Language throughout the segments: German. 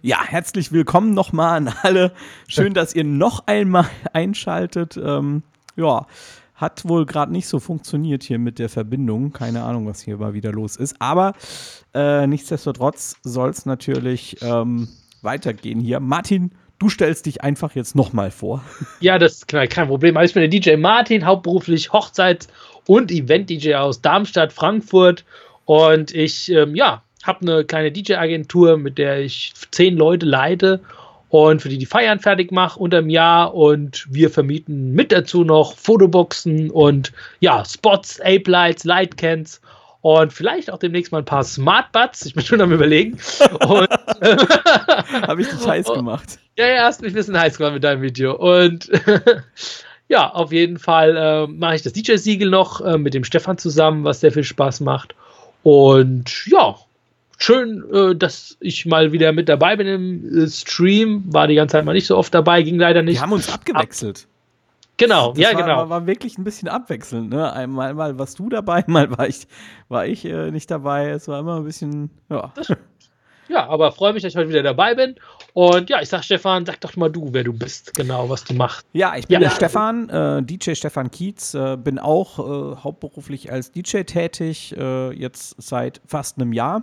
Ja, herzlich willkommen nochmal an alle. Schön, dass ihr noch einmal einschaltet. Ähm, ja, hat wohl gerade nicht so funktioniert hier mit der Verbindung. Keine Ahnung, was hier mal wieder los ist. Aber äh, nichtsdestotrotz soll es natürlich ähm, weitergehen hier. Martin, du stellst dich einfach jetzt nochmal vor. Ja, das ist kein Problem. Also ich bin der DJ Martin, hauptberuflich Hochzeits- und Event-DJ aus Darmstadt, Frankfurt. Und ich, ähm, ja, habe eine kleine DJ-Agentur, mit der ich zehn Leute leite und für die die Feiern fertig mache unterm Jahr und wir vermieten mit dazu noch Fotoboxen und ja, Spots, Ape Lights, Lightcans und vielleicht auch demnächst mal ein paar Smartbuds. Ich bin schon am überlegen. Habe ich dich heiß gemacht. Ja, ja, hast mich ein bisschen heiß gemacht mit deinem Video. Und ja, auf jeden Fall äh, mache ich das DJ-Siegel noch äh, mit dem Stefan zusammen, was sehr viel Spaß macht. Und ja, schön, äh, dass ich mal wieder mit dabei bin im äh, Stream. War die ganze Zeit mal nicht so oft dabei, ging leider nicht. Wir haben uns abgewechselt. Genau, das ja, war, genau. War, war wirklich ein bisschen abwechselnd. Ne? Einmal mal warst du dabei, mal war ich, war ich äh, nicht dabei. Es war immer ein bisschen, ja. Ja, aber freue mich, dass ich heute wieder dabei bin. Und ja, ich sag Stefan, sag doch mal du, wer du bist, genau, was du machst. Ja, ich bin ja. der Stefan, äh, DJ Stefan Kietz, äh, bin auch äh, hauptberuflich als DJ tätig, äh, jetzt seit fast einem Jahr.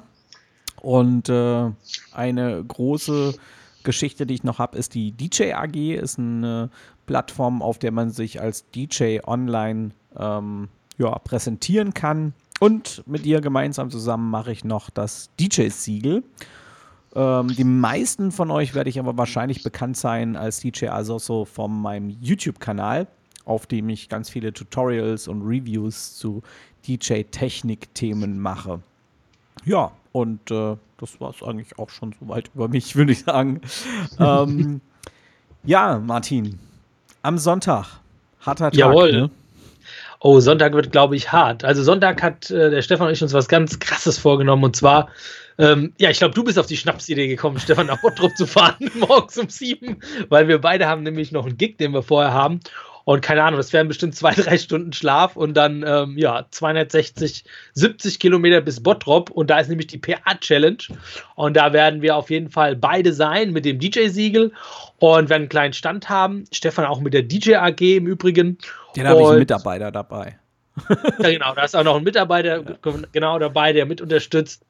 Und äh, eine große Geschichte, die ich noch habe, ist die DJ AG, ist eine Plattform, auf der man sich als DJ online ähm, ja, präsentieren kann. Und mit ihr gemeinsam zusammen mache ich noch das DJ-Siegel. Ähm, die meisten von euch werde ich aber wahrscheinlich bekannt sein als DJ also so von meinem YouTube-Kanal, auf dem ich ganz viele Tutorials und Reviews zu DJ-Technik-Themen mache. Ja, und äh, das war es eigentlich auch schon soweit über mich, würde ich sagen. ähm, ja, Martin, am Sonntag, harter Tag. Jawohl. Ne? Oh, Sonntag wird, glaube ich, hart. Also Sonntag hat äh, der Stefan und ich uns was ganz Krasses vorgenommen. Und zwar, ähm, ja, ich glaube, du bist auf die Schnapsidee gekommen, Stefan nach Bottrop zu fahren, morgens um sieben, weil wir beide haben nämlich noch einen Gig, den wir vorher haben. Und keine Ahnung, das wären bestimmt zwei, drei Stunden Schlaf und dann, ähm, ja, 260, 70 Kilometer bis Bottrop. Und da ist nämlich die PA-Challenge. Und da werden wir auf jeden Fall beide sein mit dem DJ-Siegel und werden einen kleinen Stand haben. Stefan auch mit der DJ-AG im Übrigen. Den habe ich einen Mitarbeiter dabei. ja, genau, da ist auch noch ein Mitarbeiter ja. genau dabei, der mit unterstützt.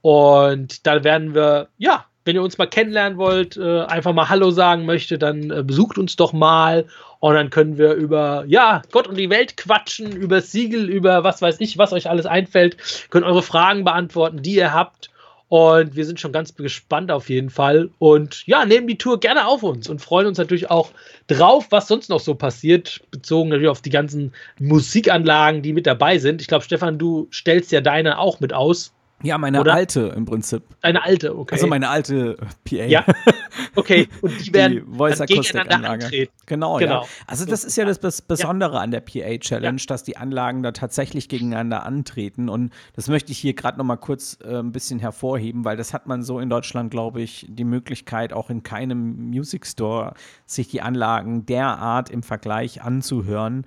Und da werden wir, ja, wenn ihr uns mal kennenlernen wollt, äh, einfach mal Hallo sagen möchte, dann äh, besucht uns doch mal und dann können wir über, ja, Gott und die Welt quatschen, über Siegel, über was weiß ich, was euch alles einfällt, können eure Fragen beantworten, die ihr habt. Und wir sind schon ganz gespannt auf jeden Fall. Und ja, nehmen die Tour gerne auf uns und freuen uns natürlich auch drauf, was sonst noch so passiert, bezogen natürlich auf die ganzen Musikanlagen, die mit dabei sind. Ich glaube, Stefan, du stellst ja deine auch mit aus. Ja, meine Oder? alte im Prinzip. Eine alte, okay. Also meine alte PA. Ja. Okay, und die werden die Voice gegeneinander antreten. Genau, genau. Ja. Also das ist ja das Besondere ja. an der PA Challenge, ja. dass die Anlagen da tatsächlich gegeneinander antreten und das möchte ich hier gerade noch mal kurz äh, ein bisschen hervorheben, weil das hat man so in Deutschland, glaube ich, die Möglichkeit auch in keinem Music Store sich die Anlagen derart im Vergleich anzuhören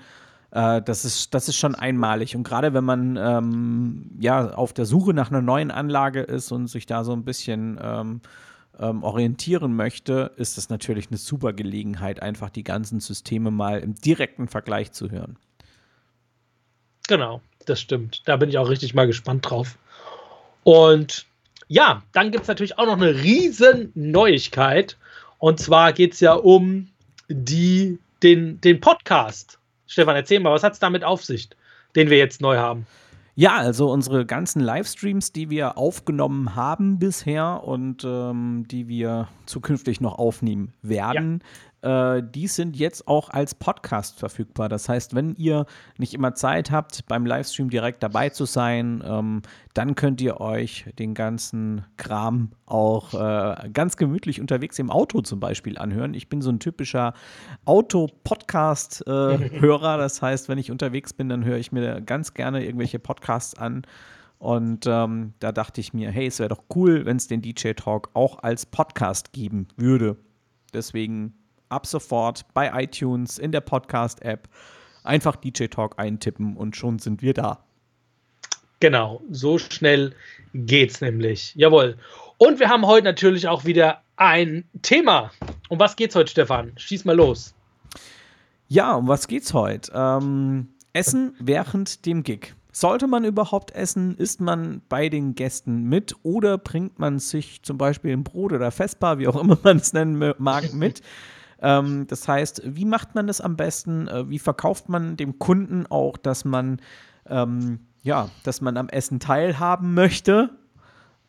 das, ist, das ist schon einmalig. Und gerade wenn man ähm, ja auf der Suche nach einer neuen Anlage ist und sich da so ein bisschen ähm, ähm, orientieren möchte, ist das natürlich eine super Gelegenheit, einfach die ganzen Systeme mal im direkten Vergleich zu hören. Genau, das stimmt. Da bin ich auch richtig mal gespannt drauf. Und ja, dann gibt es natürlich auch noch eine riesen Neuigkeit. Und zwar geht es ja um die, den, den Podcast. Stefan, erzähl mal, was hat es damit auf sich, den wir jetzt neu haben? Ja, also unsere ganzen Livestreams, die wir aufgenommen haben bisher und ähm, die wir zukünftig noch aufnehmen werden. Äh, die sind jetzt auch als Podcast verfügbar. Das heißt, wenn ihr nicht immer Zeit habt, beim Livestream direkt dabei zu sein, ähm, dann könnt ihr euch den ganzen Kram auch äh, ganz gemütlich unterwegs im Auto zum Beispiel anhören. Ich bin so ein typischer Auto-Podcast-Hörer. Äh, das heißt, wenn ich unterwegs bin, dann höre ich mir ganz gerne irgendwelche Podcasts an. Und ähm, da dachte ich mir, hey, es wäre doch cool, wenn es den DJ Talk auch als Podcast geben würde. Deswegen ab sofort bei iTunes in der Podcast-App einfach DJ Talk eintippen und schon sind wir da. Genau, so schnell geht's nämlich. Jawohl. Und wir haben heute natürlich auch wieder ein Thema. Um was geht's heute, Stefan? Schieß mal los. Ja, um was geht's heute? Ähm, Essen während dem Gig. Sollte man überhaupt essen? Isst man bei den Gästen mit oder bringt man sich zum Beispiel ein Brot oder Vespa, wie auch immer man es nennen mag, mit? ähm, das heißt, wie macht man das am besten? Äh, wie verkauft man dem Kunden auch, dass man ähm, ja, dass man am Essen teilhaben möchte?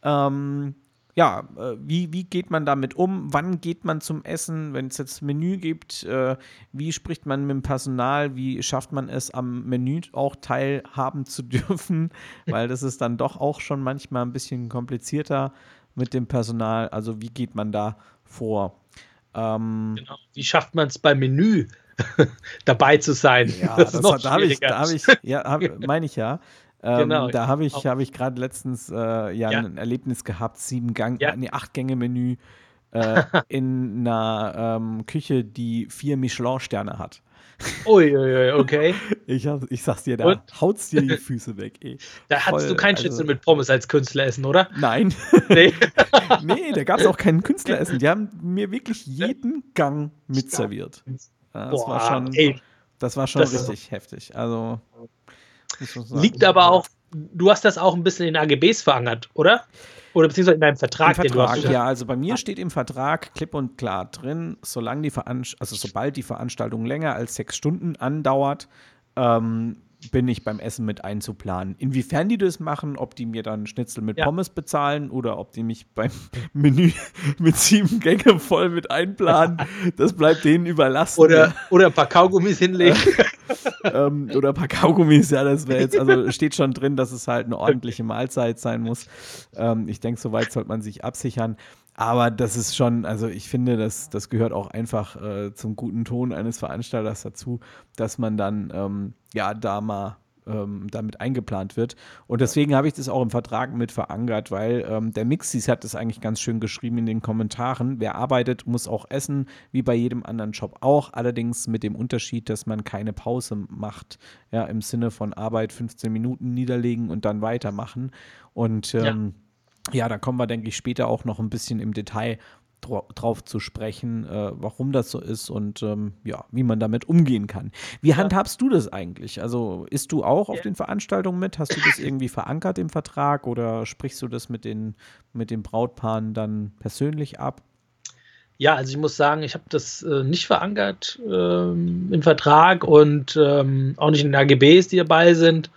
Ähm, ja, äh, wie, wie geht man damit um? Wann geht man zum Essen, wenn es jetzt Menü gibt? Äh, wie spricht man mit dem Personal? Wie schafft man es, am Menü auch teilhaben zu dürfen? Weil das ist dann doch auch schon manchmal ein bisschen komplizierter mit dem Personal. Also wie geht man da vor? Ähm, genau. Wie schafft man es beim Menü dabei zu sein? Ja, das, das da habe ich, da hab ich, ja, hab, meine ich ja. Ähm, genau. Da habe ich, hab ich gerade letztens äh, ja, ja, ein Erlebnis gehabt, sieben Gang, ja. nee, acht Gänge Menü äh, in einer ähm, Küche, die vier Michelin-Sterne hat. Uiuiui, okay. Ich, hab, ich sag's dir, da Und? haut's dir die Füße weg, ey. Da Voll, hattest du kein Schnitzel also, mit Pommes als Künstleressen, oder? Nein. Nee, nee da gab's auch kein Künstleressen. Die haben mir wirklich jeden Gang mitserviert. Das Boah, war schon, ey, das war schon das richtig heftig. Also Liegt aber auch, du hast das auch ein bisschen in AGBs verankert, oder? Oder beziehungsweise in deinem Vertrag, Im Vertrag, Ja, also bei mir steht im Vertrag klipp und klar drin, solange die Veranst also sobald die Veranstaltung länger als sechs Stunden andauert, ähm, bin ich beim Essen mit einzuplanen. Inwiefern die das machen, ob die mir dann Schnitzel mit ja. Pommes bezahlen oder ob die mich beim Menü mit sieben Gänge voll mit einplanen, das bleibt denen überlassen. Oder, oder ein paar Kaugummis hinlegen. ähm, oder ein paar Kaugummis, ja, das wäre jetzt, also steht schon drin, dass es halt eine ordentliche Mahlzeit sein muss. Ähm, ich denke, soweit sollte man sich absichern. Aber das ist schon, also ich finde, das, das gehört auch einfach äh, zum guten Ton eines Veranstalters dazu, dass man dann ähm, ja da mal ähm, damit eingeplant wird. Und deswegen habe ich das auch im Vertrag mit verankert, weil ähm, der Mixis hat das eigentlich ganz schön geschrieben in den Kommentaren. Wer arbeitet, muss auch essen, wie bei jedem anderen Job auch. Allerdings mit dem Unterschied, dass man keine Pause macht. Ja, im Sinne von Arbeit 15 Minuten niederlegen und dann weitermachen. Und ähm, ja ja, da kommen wir, denke ich, später auch noch ein bisschen im Detail drauf zu sprechen, äh, warum das so ist und ähm, ja, wie man damit umgehen kann. Wie ja. handhabst du das eigentlich? Also isst du auch ja. auf den Veranstaltungen mit? Hast du das irgendwie verankert im Vertrag oder sprichst du das mit den, mit den Brautpaaren dann persönlich ab? Ja, also ich muss sagen, ich habe das äh, nicht verankert ähm, im Vertrag und ähm, auch nicht in den AGBs, die dabei sind.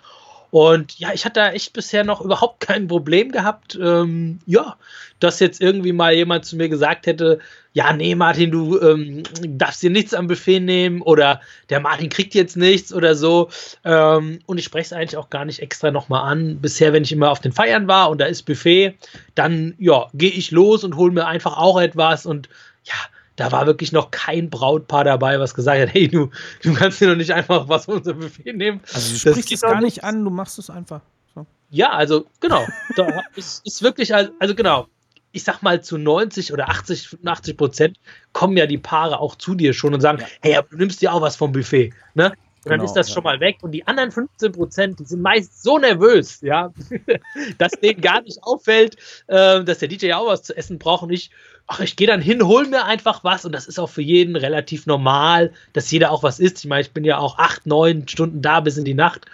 Und ja, ich hatte da echt bisher noch überhaupt kein Problem gehabt. Ähm, ja, dass jetzt irgendwie mal jemand zu mir gesagt hätte, ja, nee, Martin, du ähm, darfst dir nichts am Buffet nehmen oder der Martin kriegt jetzt nichts oder so. Ähm, und ich spreche es eigentlich auch gar nicht extra nochmal an. Bisher, wenn ich immer auf den Feiern war und da ist Buffet, dann ja, gehe ich los und hole mir einfach auch etwas und ja, da war wirklich noch kein Brautpaar dabei, was gesagt hat, hey, du, du kannst dir doch nicht einfach was von unserem Buffet nehmen. Also du sprichst es gar nicht an, du machst es einfach. So. Ja, also genau. da ist, ist wirklich, also, also genau, ich sag mal zu 90 oder 80, 80 Prozent kommen ja die Paare auch zu dir schon und sagen, ja. hey, du nimmst dir auch was vom Buffet. Ne? Und dann genau, ist das ja. schon mal weg. Und die anderen 15 Prozent, die sind meist so nervös, ja, dass denen gar nicht auffällt, äh, dass der DJ auch was zu essen braucht. Und ich, ach, ich gehe dann hin, hol mir einfach was. Und das ist auch für jeden relativ normal, dass jeder auch was isst. Ich meine, ich bin ja auch acht, neun Stunden da bis in die Nacht.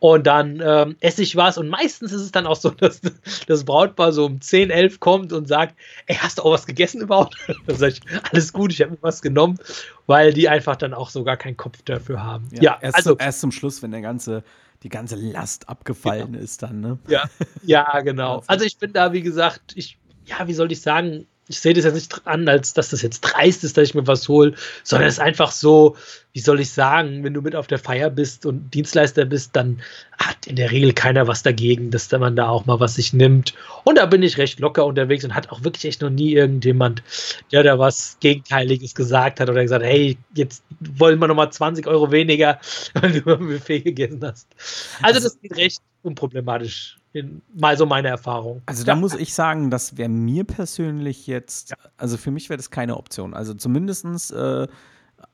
Und dann ähm, esse ich was und meistens ist es dann auch so, dass das Brautpaar so um 10, 11 kommt und sagt, ey, hast du auch was gegessen überhaupt? Dann sage ich, alles gut, ich habe mir was genommen, weil die einfach dann auch so gar keinen Kopf dafür haben. Ja, ja erst, also erst zum Schluss, wenn der ganze die ganze Last abgefallen genau. ist dann, ne? Ja, ja, genau. Also ich bin da, wie gesagt, ich, ja, wie soll ich sagen, ich sehe das jetzt nicht an, als dass das jetzt dreist ist, dass ich mir was hole, sondern es ist einfach so, wie soll ich sagen, wenn du mit auf der Feier bist und Dienstleister bist, dann hat in der Regel keiner was dagegen, dass man da auch mal was sich nimmt. Und da bin ich recht locker unterwegs und hat auch wirklich echt noch nie irgendjemand, der da was Gegenteiliges gesagt hat oder gesagt, hey, jetzt wollen wir nochmal 20 Euro weniger, weil du ein Buffet gegessen hast. Also das geht recht unproblematisch in, mal so meine Erfahrung. Also da muss ich sagen, das wäre mir persönlich jetzt, ja. also für mich wäre das keine Option. Also zumindest äh,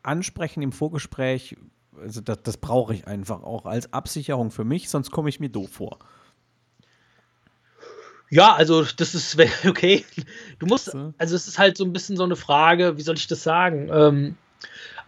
ansprechen im Vorgespräch, also das, das brauche ich einfach auch als Absicherung für mich, sonst komme ich mir doof vor. Ja, also das ist okay. Du musst, also es ist halt so ein bisschen so eine Frage, wie soll ich das sagen? Ähm,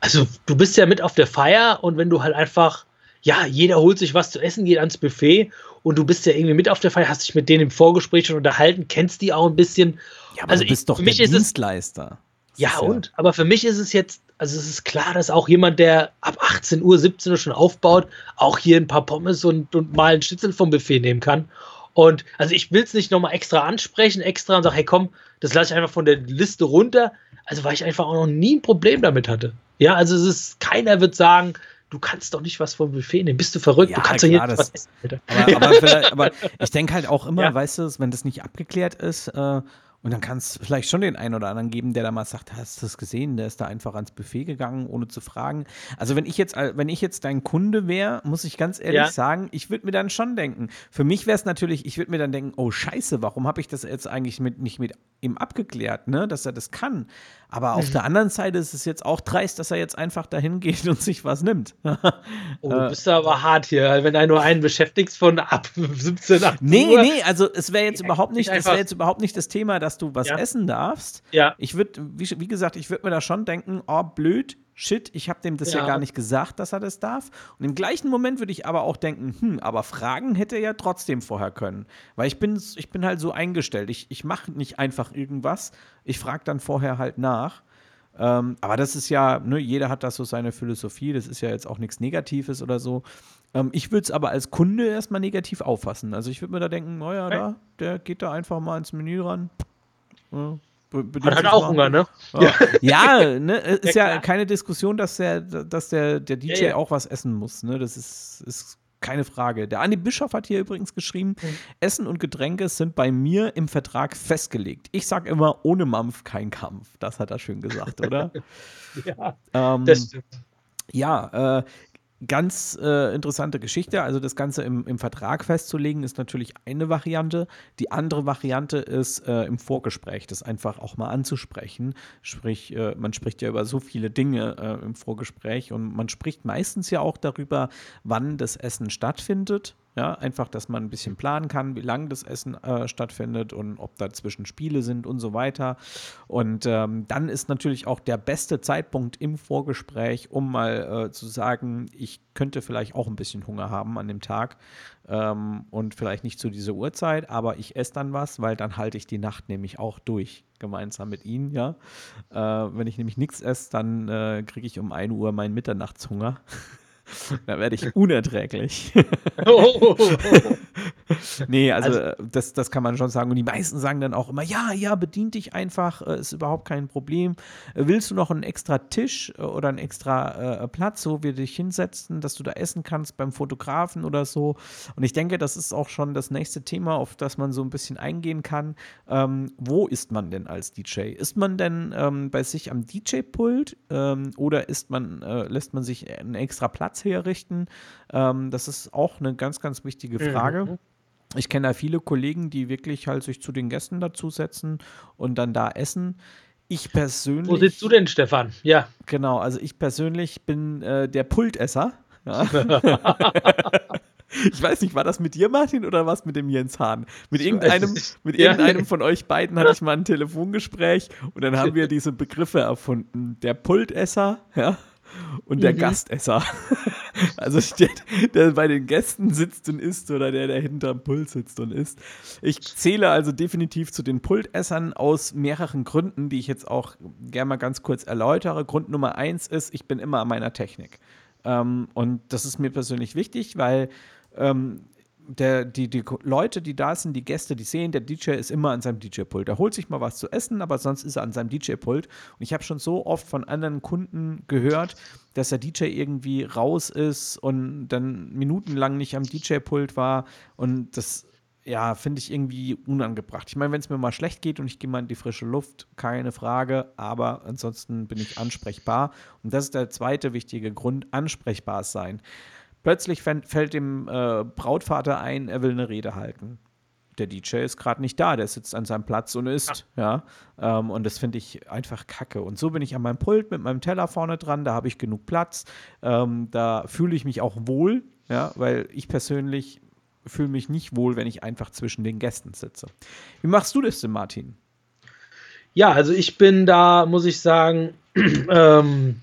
also du bist ja mit auf der Feier und wenn du halt einfach, ja, jeder holt sich was zu essen, geht ans Buffet und du bist ja irgendwie mit auf der Feier, hast dich mit denen im Vorgespräch schon unterhalten, kennst die auch ein bisschen. Ja, aber also du bist ich, doch der Dienstleister. Es, ja, und? Aber für mich ist es jetzt, also es ist klar, dass auch jemand, der ab 18 Uhr, 17 Uhr schon aufbaut, auch hier ein paar Pommes und, und mal einen Schnitzel vom Buffet nehmen kann. Und also ich will es nicht nochmal extra ansprechen, extra und sage, hey komm, das lasse ich einfach von der Liste runter. Also weil ich einfach auch noch nie ein Problem damit hatte. Ja, also es ist, keiner wird sagen, du kannst doch nicht was vom Buffet nehmen. Bist du verrückt? Ja, du kannst klar, doch was essen. Aber, aber, aber, ich denke halt auch immer, ja. weißt du, wenn das nicht abgeklärt ist, äh, und dann kann es vielleicht schon den einen oder anderen geben, der da mal sagt, hast du das gesehen? Der ist da einfach ans Buffet gegangen, ohne zu fragen. Also wenn ich jetzt, wenn ich jetzt dein Kunde wäre, muss ich ganz ehrlich ja. sagen, ich würde mir dann schon denken. Für mich wäre es natürlich, ich würde mir dann denken, oh Scheiße, warum habe ich das jetzt eigentlich mit, nicht mit ihm abgeklärt, ne, dass er das kann. Aber auf mhm. der anderen Seite ist es jetzt auch dreist, dass er jetzt einfach dahin geht und sich was nimmt. oh, du bist aber hart hier, wenn du nur einen beschäftigst von ab 17, 18 Nee, Uhr. nee, also es wäre jetzt überhaupt nicht, das wäre jetzt überhaupt nicht das Thema, dass du was ja. essen darfst. Ja. Ich würde, wie, wie, gesagt, ich würde mir da schon denken, oh, blöd, shit, ich habe dem das ja. ja. gar nicht gesagt, dass er das darf. Und im gleichen Moment würde ich aber auch denken, hm, aber fragen hätte er ja trotzdem vorher können. Weil ich bin, ich bin halt so eingestellt. Ich, ich mache nicht einfach irgendwas, ich frage dann vorher halt nach. Ähm, aber das ist ja, ne, jeder hat das so seine Philosophie, das ist ja jetzt auch nichts Negatives oder so. Ähm, ich würde es aber als Kunde erstmal negativ auffassen. Also ich würde mir da denken, naja, okay. da, der geht da einfach mal ins Menü ran. Ja, man hat auch Hunger, ne? Ja, ja ne, ist ja, ja keine Diskussion, dass der, dass der, der DJ ja, ja. auch was essen muss. Ne? Das ist, ist keine Frage. Der Andi Bischof hat hier übrigens geschrieben: mhm. Essen und Getränke sind bei mir im Vertrag festgelegt. Ich sage immer, ohne Mampf kein Kampf. Das hat er schön gesagt, oder? ja, ähm, das stimmt. Ja, äh, Ganz äh, interessante Geschichte. Also das Ganze im, im, Vertrag festzulegen, ist natürlich eine Variante. Die andere Variante ist äh, im Vorgespräch, das einfach auch mal anzusprechen. Sprich, äh, man spricht ja über so viele Dinge äh, im Vorgespräch und man spricht meistens ja auch darüber, wann das Essen stattfindet ja, einfach, dass man ein bisschen planen kann, wie lange das Essen äh, stattfindet und ob dazwischen Spiele sind und so weiter. Und ähm, dann ist natürlich auch der beste Zeitpunkt im Vorgespräch, um mal äh, zu sagen, ich könnte vielleicht auch ein bisschen Hunger haben an dem Tag ähm, und vielleicht nicht zu dieser Uhrzeit, aber ich esse dann was, weil dann halte ich die Nacht nämlich auch durch, gemeinsam mit Ihnen, ja. Äh, wenn ich nämlich nichts esse, dann äh, kriege ich um 1 Uhr meinen Mitternachtshunger. da werde ich unerträglich. oh, nee, also, also, das, das kann man schon sagen. Und die meisten sagen dann auch immer, ja, ja, bedient dich einfach, äh, ist überhaupt kein Problem. Willst du noch einen extra Tisch äh, oder einen extra äh, Platz, wo wir dich hinsetzen, dass du da essen kannst beim Fotografen oder so? Und ich denke, das ist auch schon das nächste Thema, auf das man so ein bisschen eingehen kann. Ähm, wo ist man denn als DJ? Ist man denn ähm, bei sich am DJ-Pult ähm, oder ist man, äh, lässt man sich einen extra Platz herrichten? Ähm, das ist auch eine ganz, ganz wichtige Frage. Mhm. Ich kenne da viele Kollegen, die wirklich halt sich zu den Gästen dazusetzen und dann da essen. Ich persönlich. Wo sitzt du denn, Stefan? Ja. Genau, also ich persönlich bin äh, der Pultesser. Ja. ich weiß nicht, war das mit dir, Martin, oder was mit dem Jens Hahn? Mit irgendeinem, mit irgendeinem von euch beiden hatte ich mal ein Telefongespräch und dann haben wir diese Begriffe erfunden. Der Pultesser, ja und der mhm. Gastesser. Also der, der bei den Gästen sitzt und isst oder der, der hinterm Pult sitzt und isst. Ich zähle also definitiv zu den Pultessern aus mehreren Gründen, die ich jetzt auch gerne mal ganz kurz erläutere. Grund Nummer eins ist, ich bin immer an meiner Technik. Ähm, und das ist mir persönlich wichtig, weil ähm, der, die, die Leute, die da sind, die Gäste, die sehen, der DJ ist immer an seinem DJ-Pult. Er holt sich mal was zu essen, aber sonst ist er an seinem DJ-Pult. Und ich habe schon so oft von anderen Kunden gehört, dass der DJ irgendwie raus ist und dann minutenlang nicht am DJ-Pult war. Und das, ja, finde ich irgendwie unangebracht. Ich meine, wenn es mir mal schlecht geht und ich gehe mal in die frische Luft, keine Frage, aber ansonsten bin ich ansprechbar. Und das ist der zweite wichtige Grund, ansprechbar sein. Plötzlich fällt dem äh, Brautvater ein, er will eine Rede halten. Der DJ ist gerade nicht da, der sitzt an seinem Platz und isst. Ja. ja? Ähm, und das finde ich einfach kacke. Und so bin ich an meinem Pult mit meinem Teller vorne dran, da habe ich genug Platz. Ähm, da fühle ich mich auch wohl, ja, weil ich persönlich fühle mich nicht wohl, wenn ich einfach zwischen den Gästen sitze. Wie machst du das denn, Martin? Ja, also ich bin da, muss ich sagen, ähm,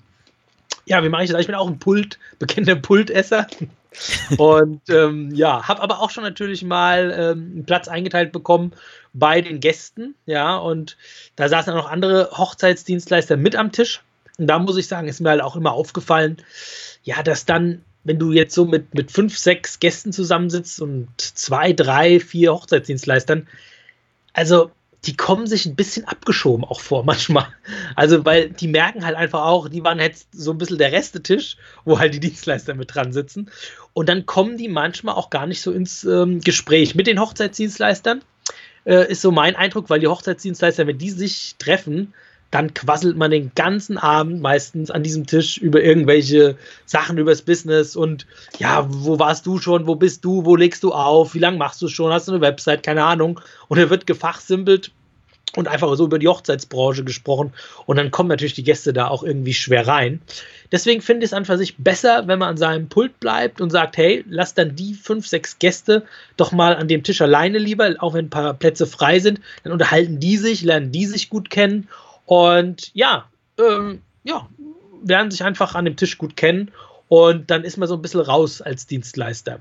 ja, wie mache ich das? Ich bin auch ein Pult, bekannter Pultesser. und ähm, ja, habe aber auch schon natürlich mal ähm, einen Platz eingeteilt bekommen bei den Gästen, ja, und da saßen dann noch andere Hochzeitsdienstleister mit am Tisch. Und da muss ich sagen, ist mir halt auch immer aufgefallen, ja, dass dann, wenn du jetzt so mit, mit fünf, sechs Gästen zusammensitzt und zwei, drei, vier Hochzeitsdienstleistern, also die kommen sich ein bisschen abgeschoben auch vor manchmal. Also, weil die merken halt einfach auch, die waren jetzt so ein bisschen der Restetisch, wo halt die Dienstleister mit dran sitzen. Und dann kommen die manchmal auch gar nicht so ins ähm, Gespräch mit den Hochzeitsdienstleistern. Äh, ist so mein Eindruck, weil die Hochzeitsdienstleister, wenn die sich treffen, dann quasselt man den ganzen Abend meistens an diesem Tisch über irgendwelche Sachen übers Business und ja, wo warst du schon, wo bist du, wo legst du auf, wie lange machst du schon, hast du eine Website, keine Ahnung. Und er wird gefachsimpelt und einfach so über die Hochzeitsbranche gesprochen. Und dann kommen natürlich die Gäste da auch irgendwie schwer rein. Deswegen finde ich es einfach sich besser, wenn man an seinem Pult bleibt und sagt, hey, lass dann die fünf, sechs Gäste doch mal an dem Tisch alleine lieber, auch wenn ein paar Plätze frei sind. Dann unterhalten die sich, lernen die sich gut kennen und ja, ähm, ja, lernen sich einfach an dem Tisch gut kennen und dann ist man so ein bisschen raus als Dienstleister.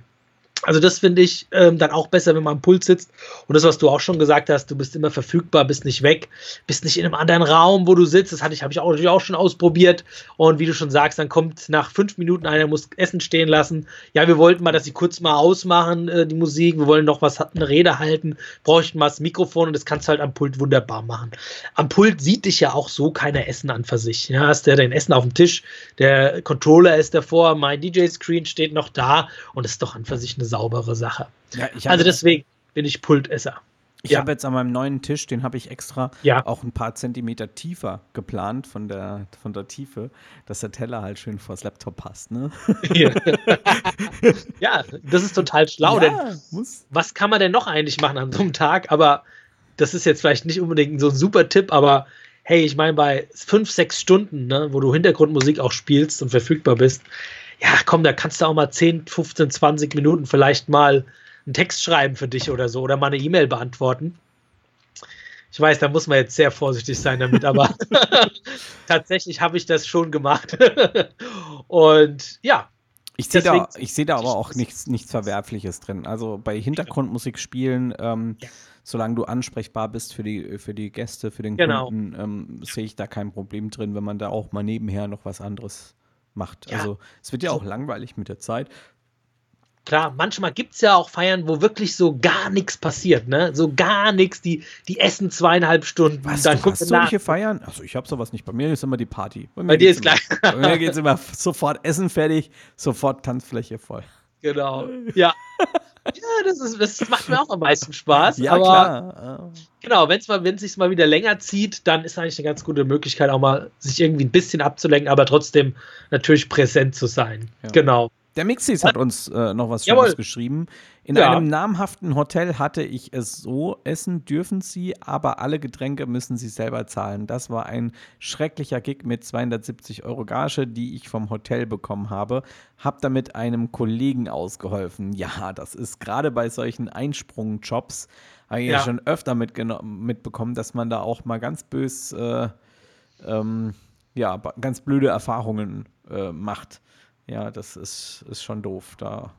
Also das finde ich ähm, dann auch besser, wenn man am Pult sitzt. Und das, was du auch schon gesagt hast, du bist immer verfügbar, bist nicht weg, bist nicht in einem anderen Raum, wo du sitzt. Das hatte ich, habe ich auch natürlich auch schon ausprobiert. Und wie du schon sagst, dann kommt nach fünf Minuten einer, muss Essen stehen lassen. Ja, wir wollten mal, dass sie kurz mal ausmachen, äh, die Musik. Wir wollen noch was, eine Rede halten, bräuchten mal das Mikrofon und das kannst du halt am Pult wunderbar machen. Am Pult sieht dich ja auch so keiner Essen an für sich. Ja, hast ja dein Essen auf dem Tisch, der Controller ist davor, mein DJ-Screen steht noch da und das ist doch an für sich eine saubere Sache. Ja, also deswegen bin ich Pultesser. Ich ja. habe jetzt an meinem neuen Tisch, den habe ich extra ja. auch ein paar Zentimeter tiefer geplant von der, von der Tiefe, dass der Teller halt schön vors Laptop passt. Ne? ja, das ist total schlau, ja, denn muss. was kann man denn noch eigentlich machen an so einem Tag? Aber das ist jetzt vielleicht nicht unbedingt so ein super Tipp, aber hey, ich meine, bei fünf, sechs Stunden, ne, wo du Hintergrundmusik auch spielst und verfügbar bist, ja, komm, da kannst du auch mal 10, 15, 20 Minuten vielleicht mal einen Text schreiben für dich oder so oder mal eine E-Mail beantworten. Ich weiß, da muss man jetzt sehr vorsichtig sein damit, aber tatsächlich habe ich das schon gemacht. Und ja. Ich sehe da, seh da aber auch nichts, nichts Verwerfliches drin. Also bei Hintergrundmusik spielen, ähm, ja. solange du ansprechbar bist für die, für die Gäste, für den genau. Kunden, ähm, sehe ich da kein Problem drin, wenn man da auch mal nebenher noch was anderes macht. Ja. Also es wird ja auch langweilig mit der Zeit. Klar, manchmal gibt es ja auch Feiern, wo wirklich so gar nichts passiert, ne? So gar nichts, die, die essen zweieinhalb Stunden. Was, dann du hast solche Feiern? Also ich habe sowas nicht. Bei mir ist immer die Party. Bei, Bei dir ist gleich. Bei mir geht es immer sofort Essen fertig, sofort Tanzfläche voll. Genau. Ja. Das, ist, das macht mir auch am meisten Spaß. Ja, aber klar. Genau, wenn es mal, wenn es sich mal wieder länger zieht, dann ist eigentlich eine ganz gute Möglichkeit, auch mal sich irgendwie ein bisschen abzulenken, aber trotzdem natürlich präsent zu sein. Ja. Genau. Der Mixis hat uns äh, noch was Schönes geschrieben. In ja. einem namhaften Hotel hatte ich es so, essen dürfen sie, aber alle Getränke müssen sie selber zahlen. Das war ein schrecklicher Gig mit 270 Euro Gage, die ich vom Hotel bekommen habe. Hab damit einem Kollegen ausgeholfen. Ja, das ist gerade bei solchen Einsprungjobs, habe ich ja. ja schon öfter mitbekommen, dass man da auch mal ganz bös, äh, ähm, ja, ganz blöde Erfahrungen äh, macht ja, das ist, ist schon doof. Da,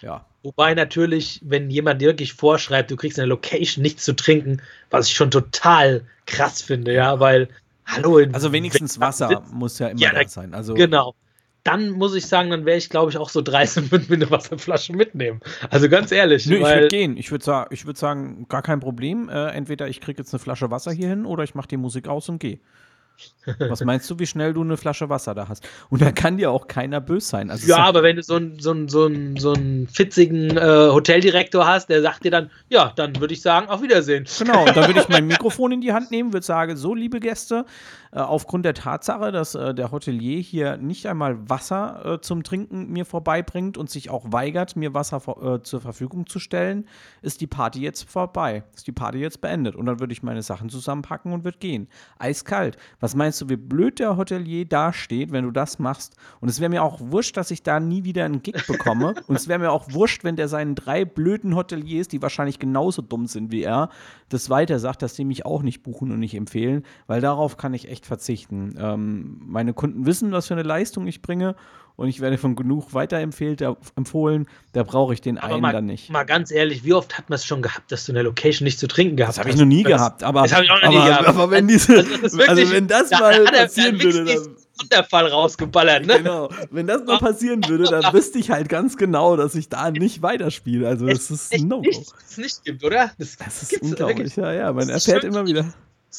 ja. Wobei natürlich, wenn jemand dir wirklich vorschreibt, du kriegst in der Location nichts zu trinken, was ich schon total krass finde, ja, weil, hallo. Also wenigstens Wasser sitzt, muss ja immer ja, da sein. Also, genau. Dann muss ich sagen, dann wäre ich, glaube ich, auch so 30 mit eine Wasserflasche mitnehmen. Also ganz ehrlich. Nö, ich würde gehen. Ich würde sagen, würd sagen, gar kein Problem. Äh, entweder ich kriege jetzt eine Flasche Wasser hier hin oder ich mache die Musik aus und gehe. Was meinst du, wie schnell du eine Flasche Wasser da hast? Und da kann dir auch keiner böse sein. Also ja, aber wenn du so einen so so einen, so einen fitzigen äh, Hoteldirektor hast, der sagt dir dann, ja, dann würde ich sagen, auf Wiedersehen. Genau, dann würde ich mein Mikrofon in die Hand nehmen, würde sagen, so, liebe Gäste, äh, aufgrund der Tatsache, dass äh, der Hotelier hier nicht einmal Wasser äh, zum Trinken mir vorbeibringt und sich auch weigert, mir Wasser vor, zur Verfügung zu stellen, ist die Party jetzt vorbei. Ist die Party jetzt beendet. Und dann würde ich meine Sachen zusammenpacken und würde gehen. Eiskalt. Was Was meinst du, wie blöd der Hotelier dasteht, wenn du das machst? Und es wäre mir auch wurscht, dass ich da nie wieder einen Gig bekomme. Und es wäre mir auch wurscht, wenn der seinen drei blöden Hoteliers, die wahrscheinlich genauso dumm sind wie er, das weiter sagt, dass die mich auch nicht buchen und nicht empfehlen, weil darauf kann ich echt verzichten. Ähm, meine Kunden wissen, was für eine Leistung ich bringe und ich werde von genug weiterempfohlen, da brauche ich den aber einen mal, dann nicht. Mal ganz ehrlich, wie oft hat man es schon gehabt, dass du in der Location nicht zu trinken gehabt hast? Das habe ich noch nie das, gehabt, aber, das habe ich auch noch aber, nie gehabt. Aber wenn diese, also, das wirklich, also wenn das da, mal da passieren würde, dann Wunderfall rausgeballert, ne? Genau. Wenn das mal passieren würde, dann wüsste ich halt ganz genau, dass ich da nicht weiterspiele. Also das ist ein No-Go. Nichts, es nicht gibt, oder? Das, das ist unglaublich. Wirklich. Ja, ja, man erfährt immer wieder.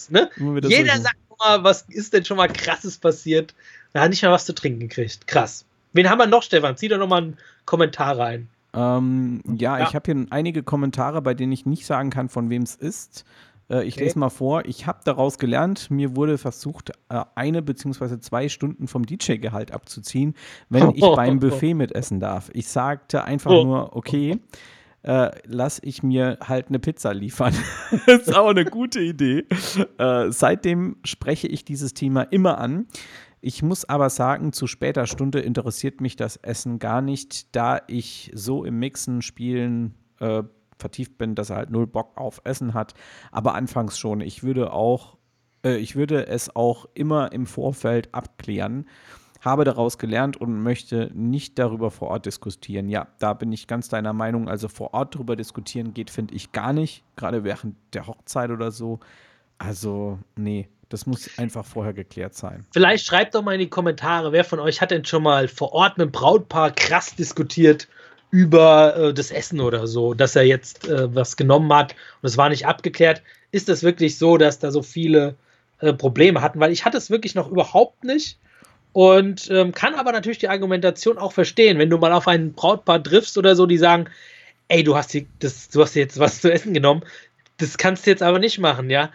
Ne? immer wieder. Jeder sagt mal, was ist denn schon mal krasses passiert? Er hat nicht mal was zu trinken gekriegt. Krass. Wen haben wir noch, Stefan? Zieh doch noch mal einen Kommentar rein. Ähm, ja, ja, ich habe hier einige Kommentare, bei denen ich nicht sagen kann, von wem es ist. Äh, ich okay. lese mal vor. Ich habe daraus gelernt, mir wurde versucht, äh, eine bzw. zwei Stunden vom DJ-Gehalt abzuziehen, wenn ich beim Buffet mitessen darf. Ich sagte einfach oh. nur, okay. Äh, lass ich mir halt eine Pizza liefern. das ist auch eine gute Idee. Äh, seitdem spreche ich dieses Thema immer an. Ich muss aber sagen, zu später Stunde interessiert mich das Essen gar nicht, da ich so im Mixen, Spielen äh, vertieft bin, dass er halt null Bock auf Essen hat. Aber anfangs schon. Ich würde auch, äh, ich würde es auch immer im Vorfeld abklären. Habe daraus gelernt und möchte nicht darüber vor Ort diskutieren. Ja, da bin ich ganz deiner Meinung. Also vor Ort darüber diskutieren geht, finde ich gar nicht. Gerade während der Hochzeit oder so. Also, nee, das muss einfach vorher geklärt sein. Vielleicht schreibt doch mal in die Kommentare, wer von euch hat denn schon mal vor Ort mit dem Brautpaar krass diskutiert über äh, das Essen oder so, dass er jetzt äh, was genommen hat und es war nicht abgeklärt. Ist das wirklich so, dass da so viele äh, Probleme hatten? Weil ich hatte es wirklich noch überhaupt nicht und ähm, kann aber natürlich die Argumentation auch verstehen, wenn du mal auf ein Brautpaar triffst oder so, die sagen, ey, du hast, hier, das, du hast jetzt was zu essen genommen, das kannst du jetzt aber nicht machen, ja.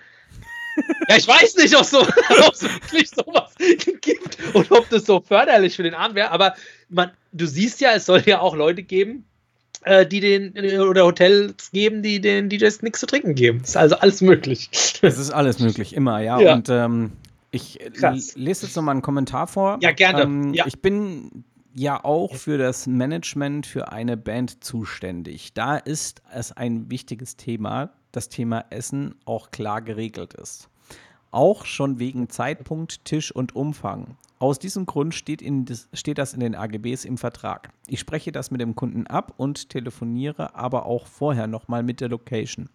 Ja, ich weiß nicht, ob es so, wirklich sowas gibt und ob das so förderlich für den Abend wäre, aber man, du siehst ja, es soll ja auch Leute geben, äh, die den, oder Hotels geben, die den DJs nichts zu trinken geben. Das ist also alles möglich. Das ist alles möglich, immer, ja. ja. Und ähm, ich Krass. lese jetzt nochmal einen Kommentar vor. Ja, gerne. Ähm, ja. Ich bin ja auch für das Management für eine Band zuständig. Da ist es ein wichtiges Thema, das Thema Essen auch klar geregelt ist. Auch schon wegen Zeitpunkt, Tisch und Umfang. Aus diesem Grund steht, des, steht, das in den AGBs im Vertrag. Ich spreche das mit dem Kunden ab und telefoniere aber auch vorher nochmal mit der Location.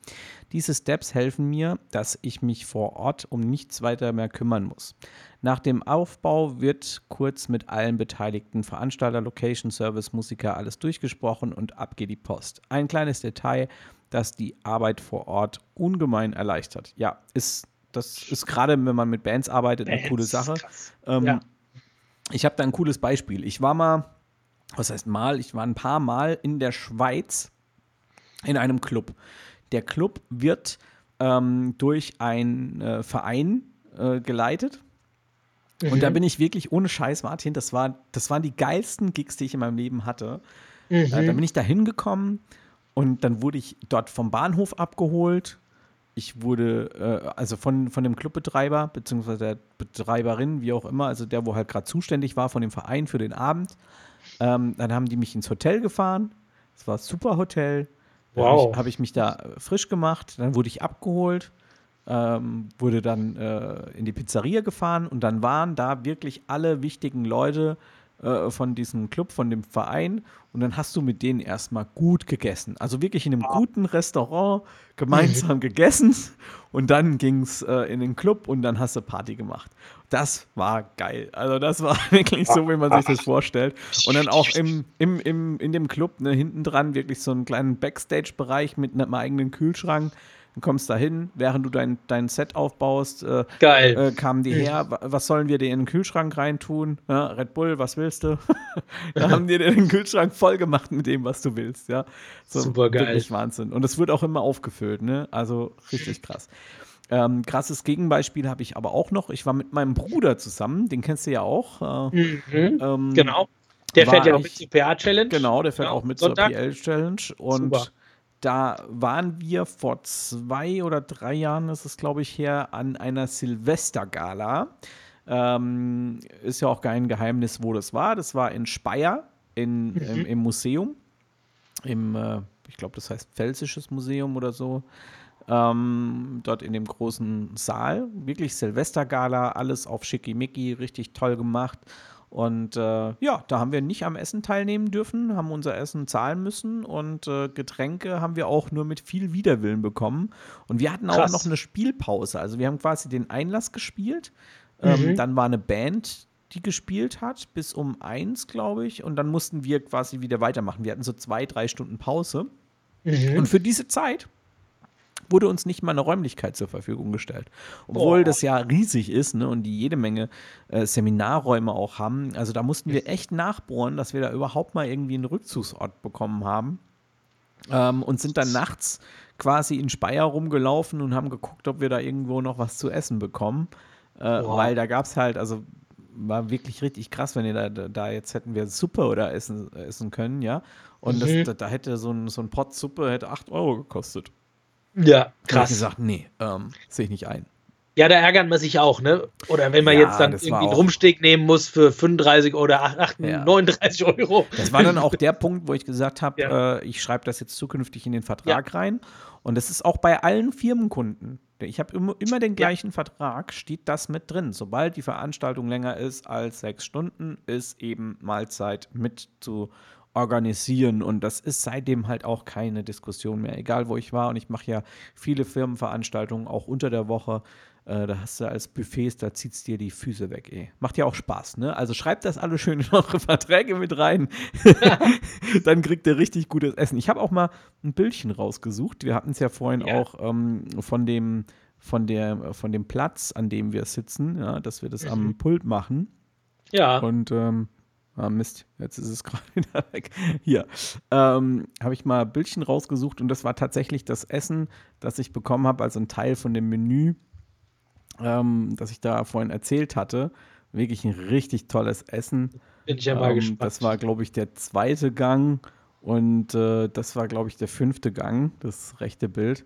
Diese Steps helfen mir, dass ich mich vor Ort um nichts weiter mehr kümmern muss. Nach dem Aufbau wird kurz mit allen beteiligten Veranstalter, Location, Service, Musiker alles durchgesprochen und ab geht die Post. Ein kleines Detail, das die Arbeit vor Ort ungemein erleichtert. Ja, ist das ist gerade, wenn man mit Bands arbeitet, Bands, eine coole Sache. Ähm, ja. Ich habe da ein cooles Beispiel. Ich war mal, was heißt mal, ich war ein paar Mal in der Schweiz in einem Club. Der Club wird ähm, durch einen äh, Verein äh, geleitet. Mhm. Und da mhm. bin ich wirklich ohne Scheiß, Martin, das, war, das waren die geilsten Gigs, die ich in meinem Leben hatte. Mhm. Äh, da bin ich da hingekommen und dann wurde ich dort vom Bahnhof abgeholt. Ich wurde, äh, also von, von dem Clubbetreiber, beziehungsweise der Betreiberin, wie auch immer, also der, wo halt gerade zuständig war von dem Verein für den Abend. Ähm, dann haben die mich ins Hotel gefahren. Es war ein super Hotel. Wow. Habe ich, hab ich, mich da frisch gemacht. Dann wurde ich abgeholt, ähm, wurde dann äh, in die Pizzeria gefahren und dann waren da wirklich alle wichtigen Leute äh, von diesem Club, von dem Verein und dann hast du mit denen erstmal gut gegessen. Also wirklich in einem guten Restaurant gemeinsam gegessen und dann ging es äh, in den Club und dann hast du Party gemacht. Das war geil. Also das war wirklich so, wie man sich das vorstellt. Und dann auch im, im, im, in dem Club, ne, hinten dran, wirklich so einen kleinen Backstage-Bereich mit einem eigenen Kühlschrank Du kommst da hin, während du dein, dein Set aufbaust, äh, Geil. Äh, kamen die her, was sollen wir dir in den Kühlschrank reintun? Ja, Red Bull, was willst du? da haben die den Kühlschrank voll gemacht mit dem, was du willst, ja. So, Super geil. Wirklich Wahnsinn. Und es wird auch immer aufgefüllt, ne? Also richtig krass. Ähm, krasses Gegenbeispiel habe ich aber auch noch. Ich war mit meinem Bruder zusammen, den kennst du ja auch. Äh, mhm, ähm, genau. Der fährt ja auch mit zur PA-Challenge. Genau, der fährt genau, auch mit Sonntag. zur PL-Challenge. Und Super da waren wir vor zwei oder drei Jahren, ist es glaube ich her, an einer Silvestergala. Ähm, ist ja auch kein Geheimnis, wo das war. Das war in Speyer in, mhm. im, im, Museum. Im, äh, ich glaube, das heißt Pfälzisches Museum oder so. Ähm, dort in dem großen Saal. Wirklich Silvestergala, alles auf Schickimicki, richtig toll gemacht. Und äh, ja, da haben wir nicht am Essen teilnehmen dürfen, haben unser Essen zahlen müssen und äh, Getränke haben wir auch nur mit viel Widerwillen bekommen. Und wir hatten Krass. auch noch eine Spielpause. Also wir haben quasi den Einlass gespielt. Ähm, mhm. dann war eine Band, die gespielt hat, bis um eins, glaube ich. Und dann mussten wir quasi wieder weitermachen. Wir hatten so zwei, drei Stunden Pause. Mhm. Und für diese Zeit wurde uns nicht mal eine Räumlichkeit zur Verfügung gestellt. Obwohl oh. das ja riesig ist ne, und die jede Menge äh, Seminarräume auch haben. Also da mussten wir echt nachbohren, dass wir da überhaupt mal irgendwie einen Rückzugsort bekommen haben. Ähm, und sind dann nachts quasi in Speyer rumgelaufen und haben geguckt, ob wir da irgendwo noch was zu essen bekommen. Äh, weil da gab es halt, also war wirklich richtig krass, wenn ihr da, da jetzt hätten wir Suppe oder essen, essen können, ja. Und mhm. das, da, da, hätte so ein, so ein Pot Suppe hätte 8 Euro gekostet. Ja, krass. ich gesagt, nee, ähm, sehe ich nicht ein. Ja, da ärgert man sich auch, ne? Oder wenn man ja, jetzt dann irgendwie einen Rumsteg nehmen muss für 35 oder 8, ja. 39 Euro. Das war dann auch der Punkt, wo ich gesagt habe, ja. äh, ich schreibe das jetzt zukünftig in den Vertrag rein. Und das ist auch bei allen Firmenkunden. Ich habe immer, immer den gleichen Vertrag, steht das mit drin. Sobald die Veranstaltung länger ist als sechs Stunden, ist eben Mahlzeit mit zu organisieren. Und das ist seitdem halt auch keine Diskussion mehr, egal wo ich war. Und ich mache ja viele Firmenveranstaltungen auch unter der Woche. Äh, da hast du als Buffets, da zieht es dir die Füße weg, ey. Macht ja auch Spaß, ne? Also schreibt das alle schön in eure Verträge mit rein. Dann kriegt ihr richtig gutes Essen. Ich habe auch mal ein Bildchen rausgesucht. Wir hatten es ja vorhin ja. auch ähm, von dem von, der, von dem Platz, an dem wir sitzen, ja, dass wir das mhm. am Pult machen. Ja. Und ähm, Ah, Mist, jetzt ist es gerade wieder weg. Hier ähm, habe ich mal Bildchen rausgesucht und das war tatsächlich das Essen, das ich bekommen habe, also ein Teil von dem Menü, ähm, das ich da vorhin erzählt hatte. Wirklich ein richtig tolles Essen. Bin ich ja mal ähm, gespannt. Das war, glaube ich, der zweite Gang und äh, das war, glaube ich, der fünfte Gang, das rechte Bild.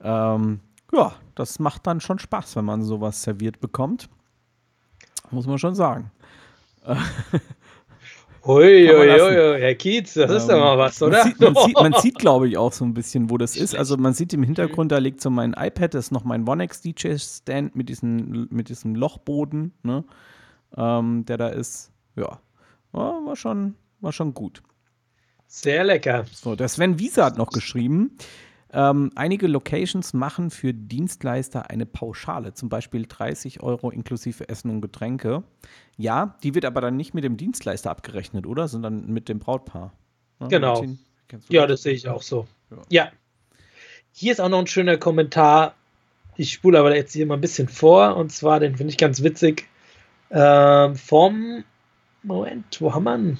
Ähm, ja, das macht dann schon Spaß, wenn man sowas serviert bekommt. Muss man schon sagen. Uiuiui, Herr Kietz, das ähm, ist doch mal was, oder? Man sieht, man sieht, man sieht glaube ich, auch so ein bisschen, wo das ist. Also man sieht im Hintergrund, da liegt so mein iPad, das ist noch mein One DJ-Stand mit, mit diesem Lochboden, ne? Ähm, der da ist. Ja, war, war, schon, war schon gut. Sehr lecker. So, der Sven Wiese hat noch geschrieben, ähm, einige Locations machen für Dienstleister eine Pauschale, zum Beispiel 30 Euro inklusive Essen und Getränke. Ja, die wird aber dann nicht mit dem Dienstleister abgerechnet, oder? Sondern mit dem Brautpaar. Ja, genau. Ja, das sehe ich auch so. Ja. ja. Hier ist auch noch ein schöner Kommentar. Ich spule aber jetzt hier mal ein bisschen vor. Und zwar, den finde ich ganz witzig. Ähm, vom Moment, wo haben wir ihn?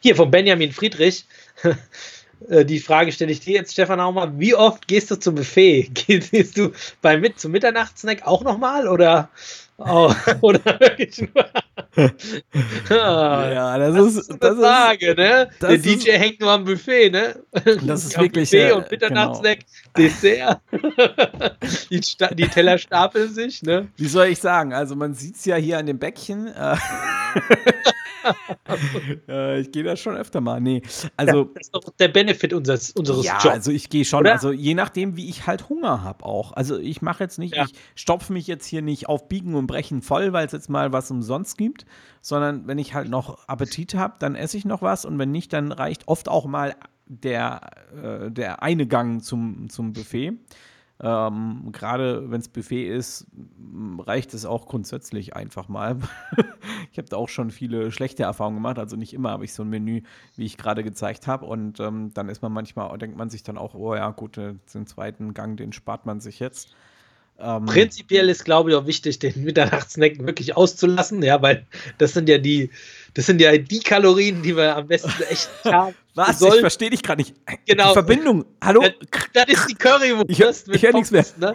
Hier, von Benjamin Friedrich. Äh, die Frage stelle ich dir jetzt, Stefan, auch mal. Wie oft gehst du zum Buffet? Gehst du bei mit zum Mitternachtssnack auch nochmal oder, oh, oder wirklich nur? Ja, das, das ist das Frage, ist, ne? Der DJ hängt nur am Buffet, ne? Das ist wirklich Buffet und Mitternachtssnack, genau. Dessert. die, die, Teller stapeln sich, ne? Wie soll ich sagen? Also man sieht es ja hier an dem Bäckchen. Äh, äh, ich gehe da schon öfter mal. Nee, also. das ist doch der Benefit unseres, unseres ja, Jobs. also ich gehe schon, oder? also je nachdem, wie ich halt Hunger habe auch. Also ich mache jetzt nicht, ja. ich stopfe mich jetzt hier nicht auf Biegen und Brechen voll, weil es jetzt mal was umsonst gibt, sondern wenn ich halt noch Appetit habe, dann esse ich noch was und wenn nicht, dann reicht oft auch mal der, äh, der eine Gang zum, zum Buffet. Ähm, Gerade wenn es Buffet ist, reicht es auch grundsätzlich einfach mal. ich habe da auch schon viele schlechte Erfahrungen gemacht. Also nicht immer habe ich so ein Menü, wie ich gerade gezeigt habe. Und ähm, dann ist man manchmal, denkt man sich dann auch, oh ja, gut, den zweiten Gang, den spart man sich jetzt. Ähm, Prinzipiell ist, glaube ich, auch wichtig, den Mitternachtssnack wirklich auszulassen, ja, weil das sind ja die, das sind ja die Kalorien, die wir am besten echt haben. Was? Soll. Ich verstehe dich gerade nicht. Genau. Die Verbindung. Hallo? Das, ist die Currywurst. Ich, ich höre nichts mehr. Ne?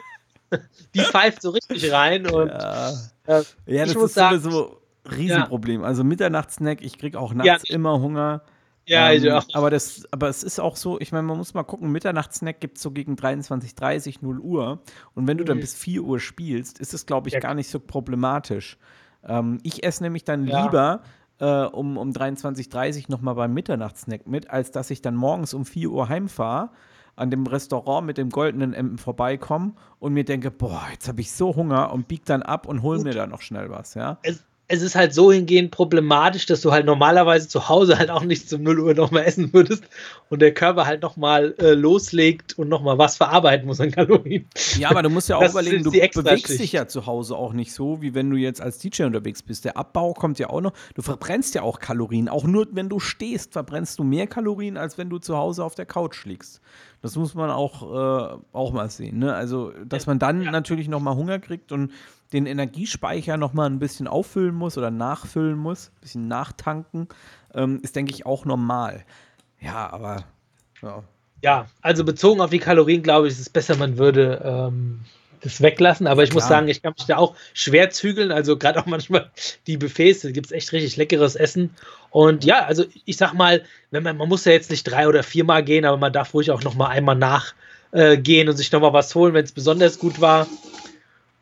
Die pfeift so richtig rein und ja, äh, ja das ist sagen, sowieso ein Riesenproblem. Ja. Also Mitternachtssnack, ich kriege auch nachts ja. immer Hunger. Ja, ähm, ich auch. Aber, das, aber es ist auch so, ich meine, man muss mal gucken, Mitternachtssnack gibt es so gegen 23.30 0 Uhr. Und wenn du dann Mhm. bis 4 Uhr spielst, ist es, glaube ich, Ja. gar nicht so problematisch. Ähm, ich esse nämlich dann Ja. lieber äh, um, um 23.30 Uhr nochmal beim Mitternachtssnack mit, als dass ich dann morgens um 4 Uhr heimfahre, an dem Restaurant mit dem goldenen M vorbeikomme und mir denke, boah, jetzt habe ich so Hunger und bieg dann ab und hol Gut. mir da noch schnell was, ja. es, es ist halt so hingehend problematisch, dass du halt normalerweise zu Hause halt auch nicht zum 0 Uhr nochmal essen würdest und der Körper halt nochmal äh, loslegt und nochmal was verarbeiten muss an Kalorien. Ja, aber du musst ja auch Das überlegen, du bewegst dich ja zu Hause auch nicht so, wie wenn du jetzt als DJ unterwegs bist. Der Abbau kommt ja auch noch. Du verbrennst ja auch Kalorien. Auch nur, wenn du stehst, verbrennst du mehr Kalorien, als wenn du zu Hause auf der Couch liegst. Das muss man auch, äh, auch mal sehen. Ne? Also, dass man dann Ja. natürlich noch mal Hunger kriegt und den Energiespeicher noch mal ein bisschen auffüllen muss oder nachfüllen muss, ein bisschen nachtanken, ähm, ist, denke ich, auch normal. Ja, aber ja. Ja, also bezogen auf die Kalorien, glaube ich, ist es besser, man würde ähm, das weglassen. Aber ich muss Klar. sagen, ich kann mich da auch schwer zügeln. Also gerade auch manchmal die Buffets, da gibt es echt richtig leckeres Essen. Und ja, also ich sag mal, wenn man, man muss ja jetzt nicht drei oder viermal gehen, aber man darf ruhig auch noch mal einmal nachgehen äh, und sich noch mal was holen, wenn es besonders gut war.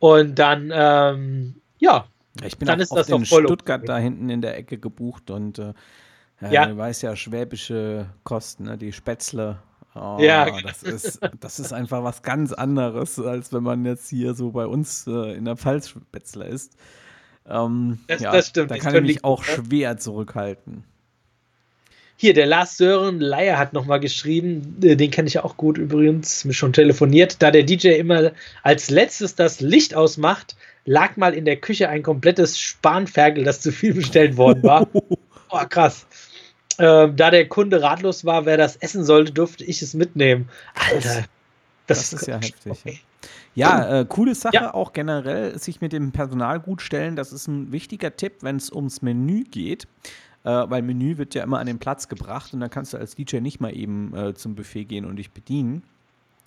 Und dann, ähm, ja, Ich bin Dann ist das in Stuttgart okay. da hinten in der Ecke gebucht und äh, ja, du weißt ja, schwäbische Kosten, ne? die Spätzle. Oh, Ja, das ist, das ist einfach was ganz anderes, als wenn man jetzt hier so bei uns äh, in der Pfalz Spätzle isst. Ähm, Das- ja, das stimmt, Da ist kann ich mich auch schwer zurückhalten. Hier, der Lars Sören Leier hat nochmal geschrieben, äh, den kenne ich auch gut übrigens, mich schon telefoniert. Da der DJ immer als letztes das Licht ausmacht, lag mal in der Küche ein komplettes Spanferkel, das zu viel bestellt worden war. Oh, krass. Ähm, da der Kunde ratlos war, wer das essen sollte, durfte ich es mitnehmen. Alter. Das ist ja heftig. Okay. Ja, äh, coole Sache Ja. auch generell, sich mit dem Personal gut stellen. Das ist ein wichtiger Tipp, wenn es ums Menü geht. Äh, weil Menü wird ja immer an den Platz gebracht und dann kannst du als DJ nicht mal eben äh, zum Buffet gehen und dich bedienen.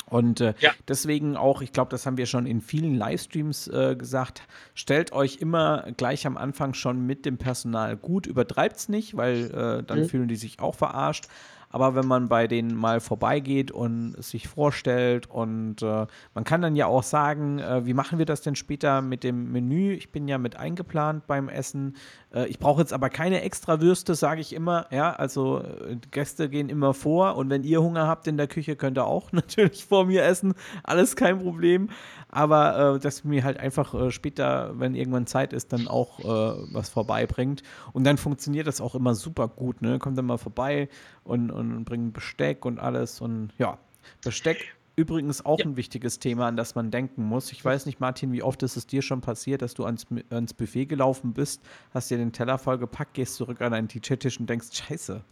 Und äh, Ja. deswegen auch, ich glaube, das haben wir schon in vielen Livestreams äh, gesagt, stellt euch immer gleich am Anfang schon mit dem Personal gut, übertreibt es nicht, weil äh, dann Mhm. fühlen die sich auch verarscht. Aber wenn man bei denen mal vorbeigeht und sich vorstellt und äh, man kann dann ja auch sagen, äh, wie machen wir das denn später mit dem Menü? Ich bin ja mit eingeplant beim Essen. Äh, ich brauche jetzt aber keine extra Würste, sage ich immer. Ja, also äh, Gäste gehen immer vor und wenn ihr Hunger habt in der Küche, könnt ihr auch natürlich vor mir essen. Alles kein Problem. Aber äh, dass mir halt einfach äh, später, wenn irgendwann Zeit ist, dann auch äh, was vorbeibringt. Und dann funktioniert das auch immer super gut. Ne? Kommt dann mal vorbei und, und bringt Besteck und alles. Und ja, Besteck übrigens auch Ja. ein wichtiges Thema, an das man denken muss. Ich weiß nicht, Martin, wie oft ist es dir schon passiert, dass du ans, ans Buffet gelaufen bist, hast dir den Teller vollgepackt, gehst zurück an deinen DJ-Tisch und denkst, scheiße,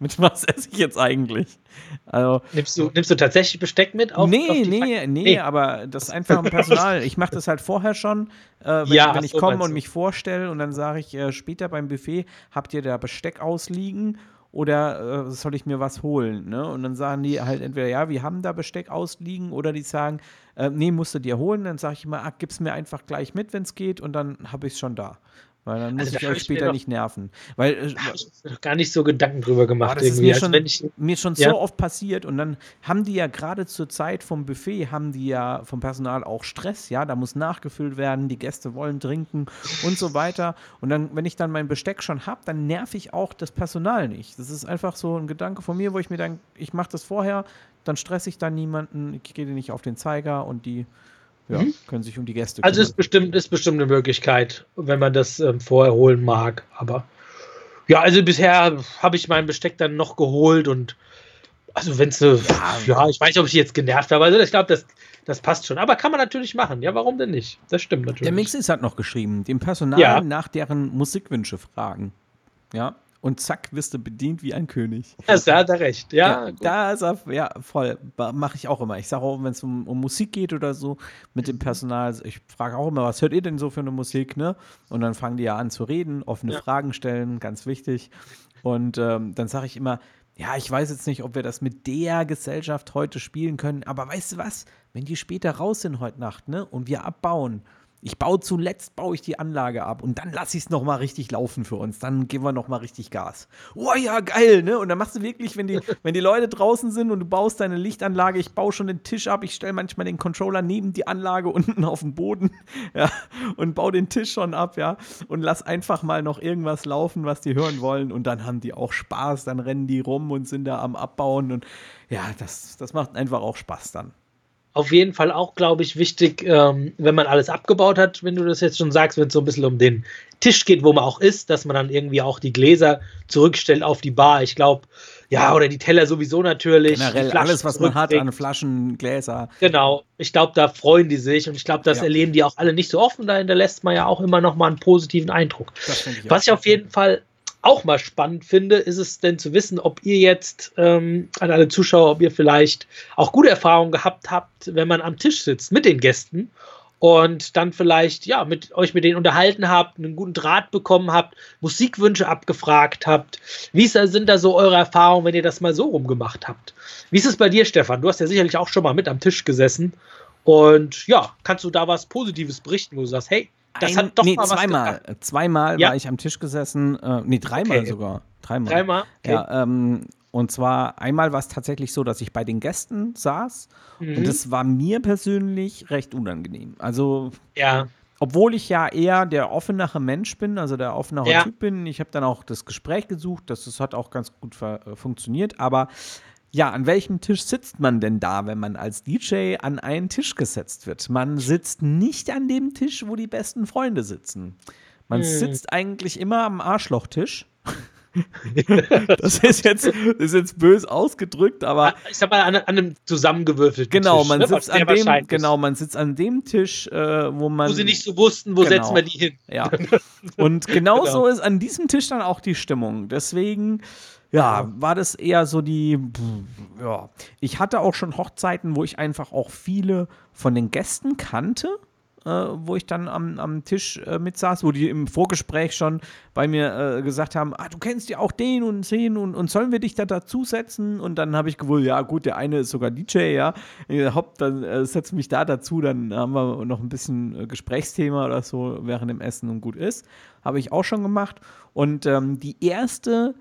mit was esse ich jetzt eigentlich? Also, Nimmst, du, nimmst du tatsächlich Besteck mit? Auf, nee, auf nee, Fak- nee, Nee. aber das ist einfach ein Personal. Ich mache das halt vorher schon, äh, wenn, Ja, wenn ich so, komme und mich vorstelle und dann sage ich äh, später beim Buffet, habt ihr da Besteck ausliegen oder äh, soll ich mir was holen? Ne? Und dann sagen die halt entweder, ja, wir haben da Besteck ausliegen oder die sagen, äh, nee, musst du dir holen. Dann sage ich immer, ah, gib's mir einfach gleich mit, wenn es geht und dann habe ich es schon da. Weil dann muss Also da ich euch später noch- nicht nerven. Weil äh, Da ich noch gar nicht so Gedanken drüber gemacht. Das ist irgendwie. mir Also schon, ich, mir schon Ja. so oft passiert und dann haben die ja gerade zur Zeit vom Buffet, haben die ja vom Personal auch Stress, ja, da muss nachgefüllt werden, die Gäste wollen trinken und so weiter und dann, wenn ich dann mein Besteck schon habe, dann nerv ich auch das Personal nicht. Das ist einfach so ein Gedanke von mir, wo ich mir denke, ich mache das vorher, dann stresse ich dann niemanden, ich gehe nicht auf den Zeiger und die ja, Mhm. können sich um die Gäste also ist kümmern. bestimmt, ist bestimmt eine Möglichkeit, wenn man das ähm, vorher holen mag. Aber ja, also bisher habe ich mein Besteck dann noch geholt und also wenn es ja, ja, ich weiß nicht, ob ich jetzt genervt habe. Also ich glaube, das, das passt schon. Aber kann man natürlich machen. Ja, warum denn nicht? Das stimmt natürlich. Der Mixis hat noch geschrieben, dem Personal Ja. nach deren Musikwünsche fragen. Ja, und zack, wirst du bedient wie ein König. Ja, da hat er recht. Ja, gut. da ist er, ja, voll. Mache ich auch immer. Ich sage auch, wenn es um, um Musik geht oder so, mit dem Personal, ich frage auch immer, was hört ihr denn so für eine Musik, ne? Und dann fangen die ja an zu reden, offene Ja. Fragen stellen, ganz wichtig. Und ähm, dann sage ich immer, ja, ich weiß jetzt nicht, ob wir das mit der Gesellschaft heute spielen können, aber weißt du was? Wenn die später raus sind heute Nacht, ne, und wir abbauen, Ich baue zuletzt, baue ich die Anlage ab und dann lasse ich es nochmal richtig laufen für uns. Dann geben wir nochmal richtig Gas. Oh ja, geil, ne? Und dann machst du wirklich, wenn die, wenn die Leute draußen sind und du baust deine Lichtanlage, ich baue schon den Tisch ab, ich stelle manchmal den Controller neben die Anlage unten auf den Boden, ja, und baue den Tisch schon ab, ja, und lass einfach mal noch irgendwas laufen, was die hören wollen und dann haben die auch Spaß, dann rennen die rum und sind da am Abbauen und ja, das, das macht einfach auch Spaß dann auf jeden Fall auch, glaube ich, wichtig, ähm, wenn man alles abgebaut hat, wenn du das jetzt schon sagst, wenn es so ein bisschen um den Tisch geht, wo man auch ist, dass man dann irgendwie auch die Gläser zurückstellt auf die Bar. Ich glaube, ja, oder die Teller sowieso natürlich. Generell alles, was man hat an Flaschen, Gläser. Genau. Ich glaube, da freuen die sich und ich glaube, das ja. erleben die auch alle nicht so offen. Da hinterlässt man ja auch immer noch mal einen positiven Eindruck. Ich was ich auf jeden Fall auch mal spannend finde, ist es denn zu wissen, ob ihr jetzt ähm, an alle Zuschauer, ob ihr vielleicht auch gute Erfahrungen gehabt habt, wenn man am Tisch sitzt mit den Gästen und dann vielleicht ja mit euch mit denen unterhalten habt, einen guten Draht bekommen habt, Musikwünsche abgefragt habt. Wie sind da so eure Erfahrungen, wenn ihr das mal so rumgemacht habt? Wie ist es bei dir, Stefan? Du hast ja sicherlich auch schon mal mit am Tisch gesessen und ja, kannst du da was Positives berichten, wo du sagst, hey, das Ein, hat doch nee, mal zweimal. Was zweimal ja? war ich am Tisch gesessen. Äh, nee, dreimal okay. sogar. Dreimal. Dreimal? Okay. Ja, ähm, und zwar einmal war es tatsächlich so, dass ich bei den Gästen saß mhm. und es war mir persönlich recht unangenehm. Also, ja. obwohl ich ja eher der offenere Mensch bin, also der offenere ja. Typ bin, ich habe dann auch das Gespräch gesucht, das, das hat auch ganz gut äh, funktioniert, aber ja, an welchem Tisch sitzt man denn da, wenn man als DJ an einen Tisch gesetzt wird? Man sitzt nicht an dem Tisch, wo die besten Freunde sitzen. Man hm. sitzt eigentlich immer am Arschlochtisch. das ist jetzt, ist jetzt bös ausgedrückt, aber. Ich sag mal, an, an einem zusammengewürfelten genau, Tisch. Man ne? sitzt an dem, genau, man sitzt an dem Tisch, äh, wo man. Wo sie nicht so wussten, wo genau, setzen wir die hin. Ja. Und genauso genau. ist an diesem Tisch dann auch die Stimmung. Deswegen ja, war das eher so die, ja. Ich hatte auch schon Hochzeiten, wo ich einfach auch viele von den Gästen kannte, äh, wo ich dann am, am Tisch äh, mitsaß, wo die im Vorgespräch schon bei mir äh, gesagt haben, ah, du kennst ja auch den und den und, und sollen wir dich da dazusetzen? Und dann habe ich gewusst, ja gut, der eine ist sogar DJ, ja. Hopp, dann äh, setz mich da dazu, dann haben wir noch ein bisschen äh, Gesprächsthema oder so während dem Essen und gut ist. Habe ich auch schon gemacht. Und ähm, die erste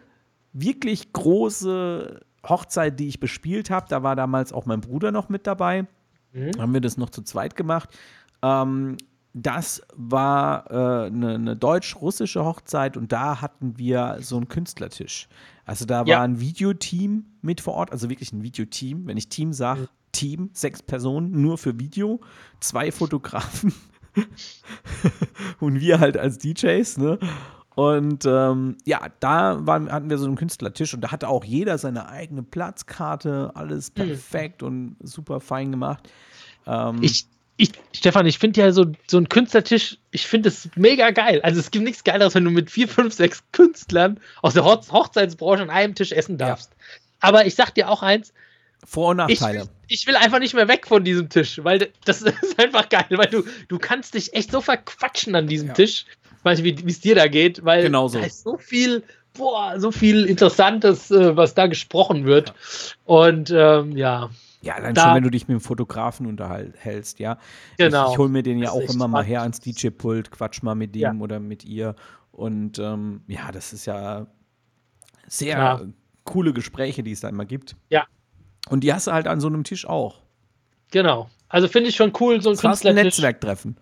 wirklich große Hochzeit, die ich bespielt habe. Da war damals auch mein Bruder noch mit dabei. Mhm. Haben wir das noch zu zweit gemacht. Ähm, das war äh, eine, eine deutsch-russische Hochzeit und da hatten wir so einen Künstlertisch. Also da ja. war ein Videoteam mit vor Ort, also wirklich ein Videoteam. Wenn ich Team sage, mhm. Team, sechs Personen, nur für Video, zwei Fotografen und wir halt als DJs, ne? Und ähm, ja, da waren, hatten wir so einen Künstlertisch und da hatte auch jeder seine eigene Platzkarte, alles mhm. perfekt mhm. und super fein gemacht. Ähm, ich, ich, Stefan, ich finde ja so, so ein Künstlertisch, ich finde es mega geil. Also es gibt nichts Geileres, wenn du mit vier, fünf, sechs Künstlern aus der Hoch Hochzeitsbranche an einem Tisch essen darfst. Ja. Aber ich sag dir auch eins. Vor- und Nachteile. Ich, ich, will einfach nicht mehr weg von diesem Tisch, weil das ist einfach geil, weil du, du kannst dich echt so verquatschen an diesem ja. Tisch weiß nicht, wie es dir da geht, weil Genauso. da ist so viel, boah, so viel Interessantes, äh, was da gesprochen wird. Ja. Und ähm, ja. Ja, allein da, schon, wenn du dich mit dem Fotografen unterhältst, ja. Genau. Ich, ich hole mir den ja auch immer spannend. mal her ans DJ-Pult, quatsch mal mit dem ja. oder mit ihr. Und ähm, ja, das ist ja sehr Klar. coole Gespräche, die es da immer gibt. Ja. Und die hast du halt an so einem Tisch auch. Genau. Also finde ich schon cool, so ein Künstler. Ein Netzwerktreffen.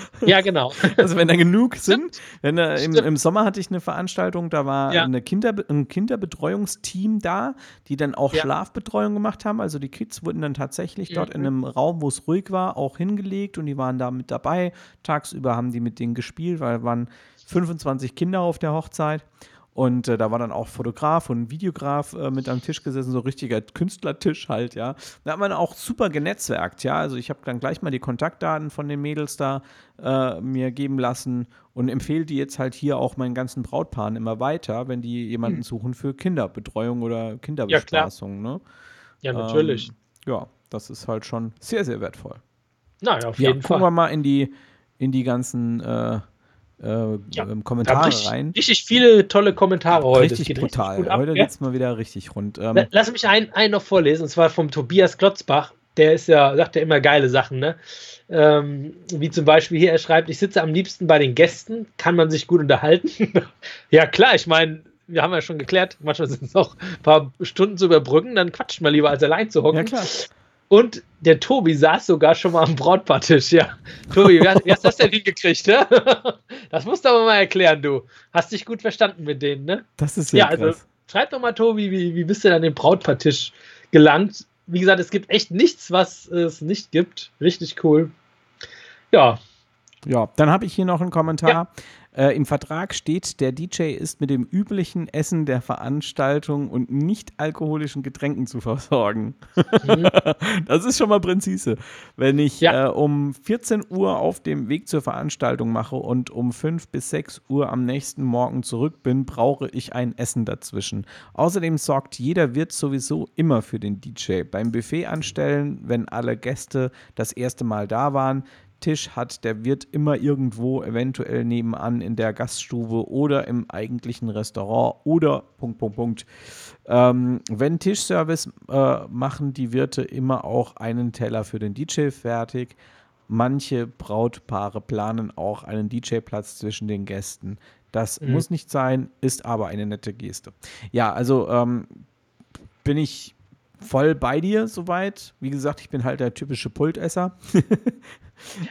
Ja, genau. Also wenn da genug sind, wenn da, im, im, Sommer hatte ich eine Veranstaltung, da war ja. eine Kinder, ein Kinderbetreuungsteam da, die dann auch ja. Schlafbetreuung gemacht haben. Also die Kids wurden dann tatsächlich mhm. dort in einem Raum, wo es ruhig war, auch hingelegt und die waren da mit dabei. Tagsüber haben die mit denen gespielt, weil waren 25 Kinder auf der Hochzeit. Und äh, da war dann auch Fotograf und Videograf äh, mit am Tisch gesessen, so richtiger Künstlertisch halt, ja. Da hat man auch super genetzwerkt, ja. Also ich habe dann gleich mal die Kontaktdaten von den Mädels da äh, mir geben lassen und empfehle die jetzt halt hier auch meinen ganzen Brautpaaren immer weiter, wenn die jemanden hm. suchen für Kinderbetreuung oder Kinderbespaßung, ja, ne? Ja, natürlich. Ähm, ja, das ist halt schon sehr, sehr wertvoll. Na ja, auf jeden ja, Fall. Gucken wir mal in die, in die ganzen äh, äh, ja, Kommentare richtig, rein. Richtig viele tolle Kommentare heute. Richtig brutal. Richtig heute geht es mal wieder richtig rund. Ähm, Lass mich einen, einen noch vorlesen, und zwar vom Tobias Glotzbach. der ist ja, sagt ja immer geile Sachen, ne? Ähm, wie zum Beispiel hier, er schreibt, ich sitze am liebsten bei den Gästen, kann man sich gut unterhalten. ja, klar, ich meine, wir haben ja schon geklärt, manchmal sind es noch ein paar Stunden zu überbrücken, dann quatscht man lieber, als allein zu hocken. Ja, klar. Und der Tobi saß sogar schon mal am Brautpaartisch, ja. Tobi, wie, wie hast du das denn hingekriegt, ne? Das musst du aber mal erklären, du. Hast dich gut verstanden mit denen, ne? Das ist ja, ja also schreib doch mal, Tobi, wie, wie bist du an den Brautpaartisch gelangt? Wie gesagt, es gibt echt nichts, was es nicht gibt. Richtig cool. Ja. Ja, dann habe ich hier noch einen Kommentar. Ja. Äh, Im Vertrag steht, der DJ ist mit dem üblichen Essen der Veranstaltung und nicht alkoholischen Getränken zu versorgen. Mhm. das ist schon mal präzise. Wenn ich ja. äh, um 14 Uhr auf dem Weg zur Veranstaltung mache und um 5 bis 6 Uhr am nächsten Morgen zurück bin, brauche ich ein Essen dazwischen. Außerdem sorgt jeder Wirt sowieso immer für den DJ. Beim Buffet anstellen, wenn alle Gäste das erste Mal da waren, Tisch hat der Wirt immer irgendwo, eventuell nebenan in der Gaststube oder im eigentlichen Restaurant oder Punkt, Punkt, Punkt. Ähm, wenn Tischservice äh, machen die Wirte immer auch einen Teller für den DJ fertig. Manche Brautpaare planen auch einen DJ-Platz zwischen den Gästen. Das mhm. muss nicht sein, ist aber eine nette Geste. Ja, also ähm, bin ich voll bei dir soweit. Wie gesagt, ich bin halt der typische Pultesser.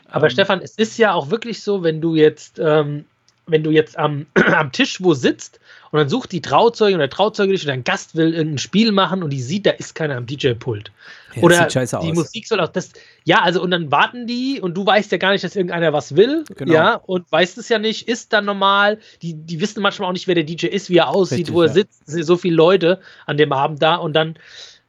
Aber ähm, Stefan, es ist ja auch wirklich so, wenn du jetzt, ähm, wenn du jetzt am, am Tisch wo sitzt und dann sucht die Trauzeugin oder Trauzeuge dich oder ein Gast will irgendein Spiel machen und die sieht, da ist keiner am DJ-Pult. Ja, oder die aus. Musik soll auch das. Ja, also und dann warten die und du weißt ja gar nicht, dass irgendeiner was will. Genau. Ja, und weißt es ja nicht, ist dann normal. Die, die wissen manchmal auch nicht, wer der DJ ist, wie er aussieht, Richtig, wo er ja. sitzt. Es sind so viele Leute an dem Abend da und dann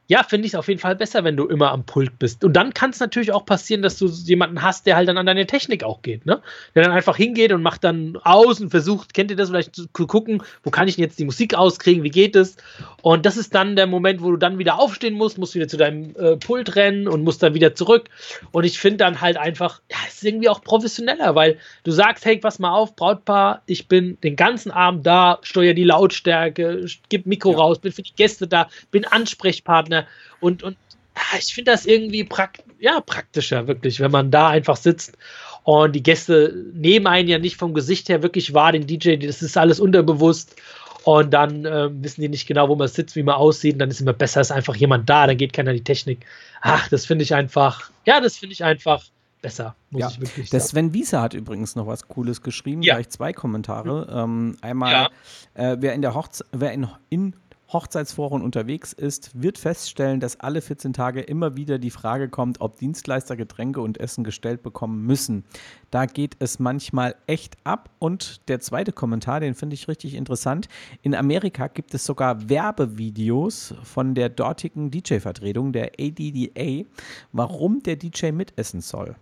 ja, finde ich es auf jeden Fall besser, wenn du immer am Pult bist. Und dann kann es natürlich auch passieren, dass du jemanden hast, der halt dann an deine Technik auch geht, ne? Der dann einfach hingeht und macht dann aus und versucht, kennt ihr das vielleicht zu gucken, wo kann ich denn jetzt die Musik auskriegen, wie geht es? Und das ist dann der Moment, wo du dann wieder aufstehen musst, musst wieder zu deinem äh, Pult rennen und musst dann wieder zurück. Und ich finde dann halt einfach, ja, es ist irgendwie auch professioneller, weil du sagst, hey, pass mal auf, Brautpaar, ich bin den ganzen Abend da, steuere die Lautstärke, gib Mikro ja. raus, bin für die Gäste da, bin Ansprechpartner Partner. Und, und ah, ich finde das irgendwie prakt ja, praktischer, wirklich, wenn man da einfach sitzt und die Gäste nehmen einen ja nicht vom Gesicht her wirklich wahr, den DJ, das ist alles unterbewusst. Und dann äh, wissen die nicht genau, wo man sitzt, wie man aussieht. Und dann ist immer besser, ist einfach jemand da, dann geht keiner die Technik. Ach, das finde ich einfach, ja, das finde ich einfach besser, muss ja. ich wirklich sagen. Der Sven Wiese hat übrigens noch was Cooles geschrieben, ja. gleich zwei Kommentare. Mhm. Ähm, einmal, ja. äh, wer in der Hochze wer in, in Hochzeitsforen unterwegs ist, wird feststellen, dass alle 14 Tage immer wieder die Frage kommt, ob Dienstleister Getränke und Essen gestellt bekommen müssen. Da geht es manchmal echt ab. Und der zweite Kommentar, den finde ich richtig interessant. In Amerika gibt es sogar Werbevideos von der dortigen DJ-Vertretung, der ADDA, warum der DJ mitessen soll.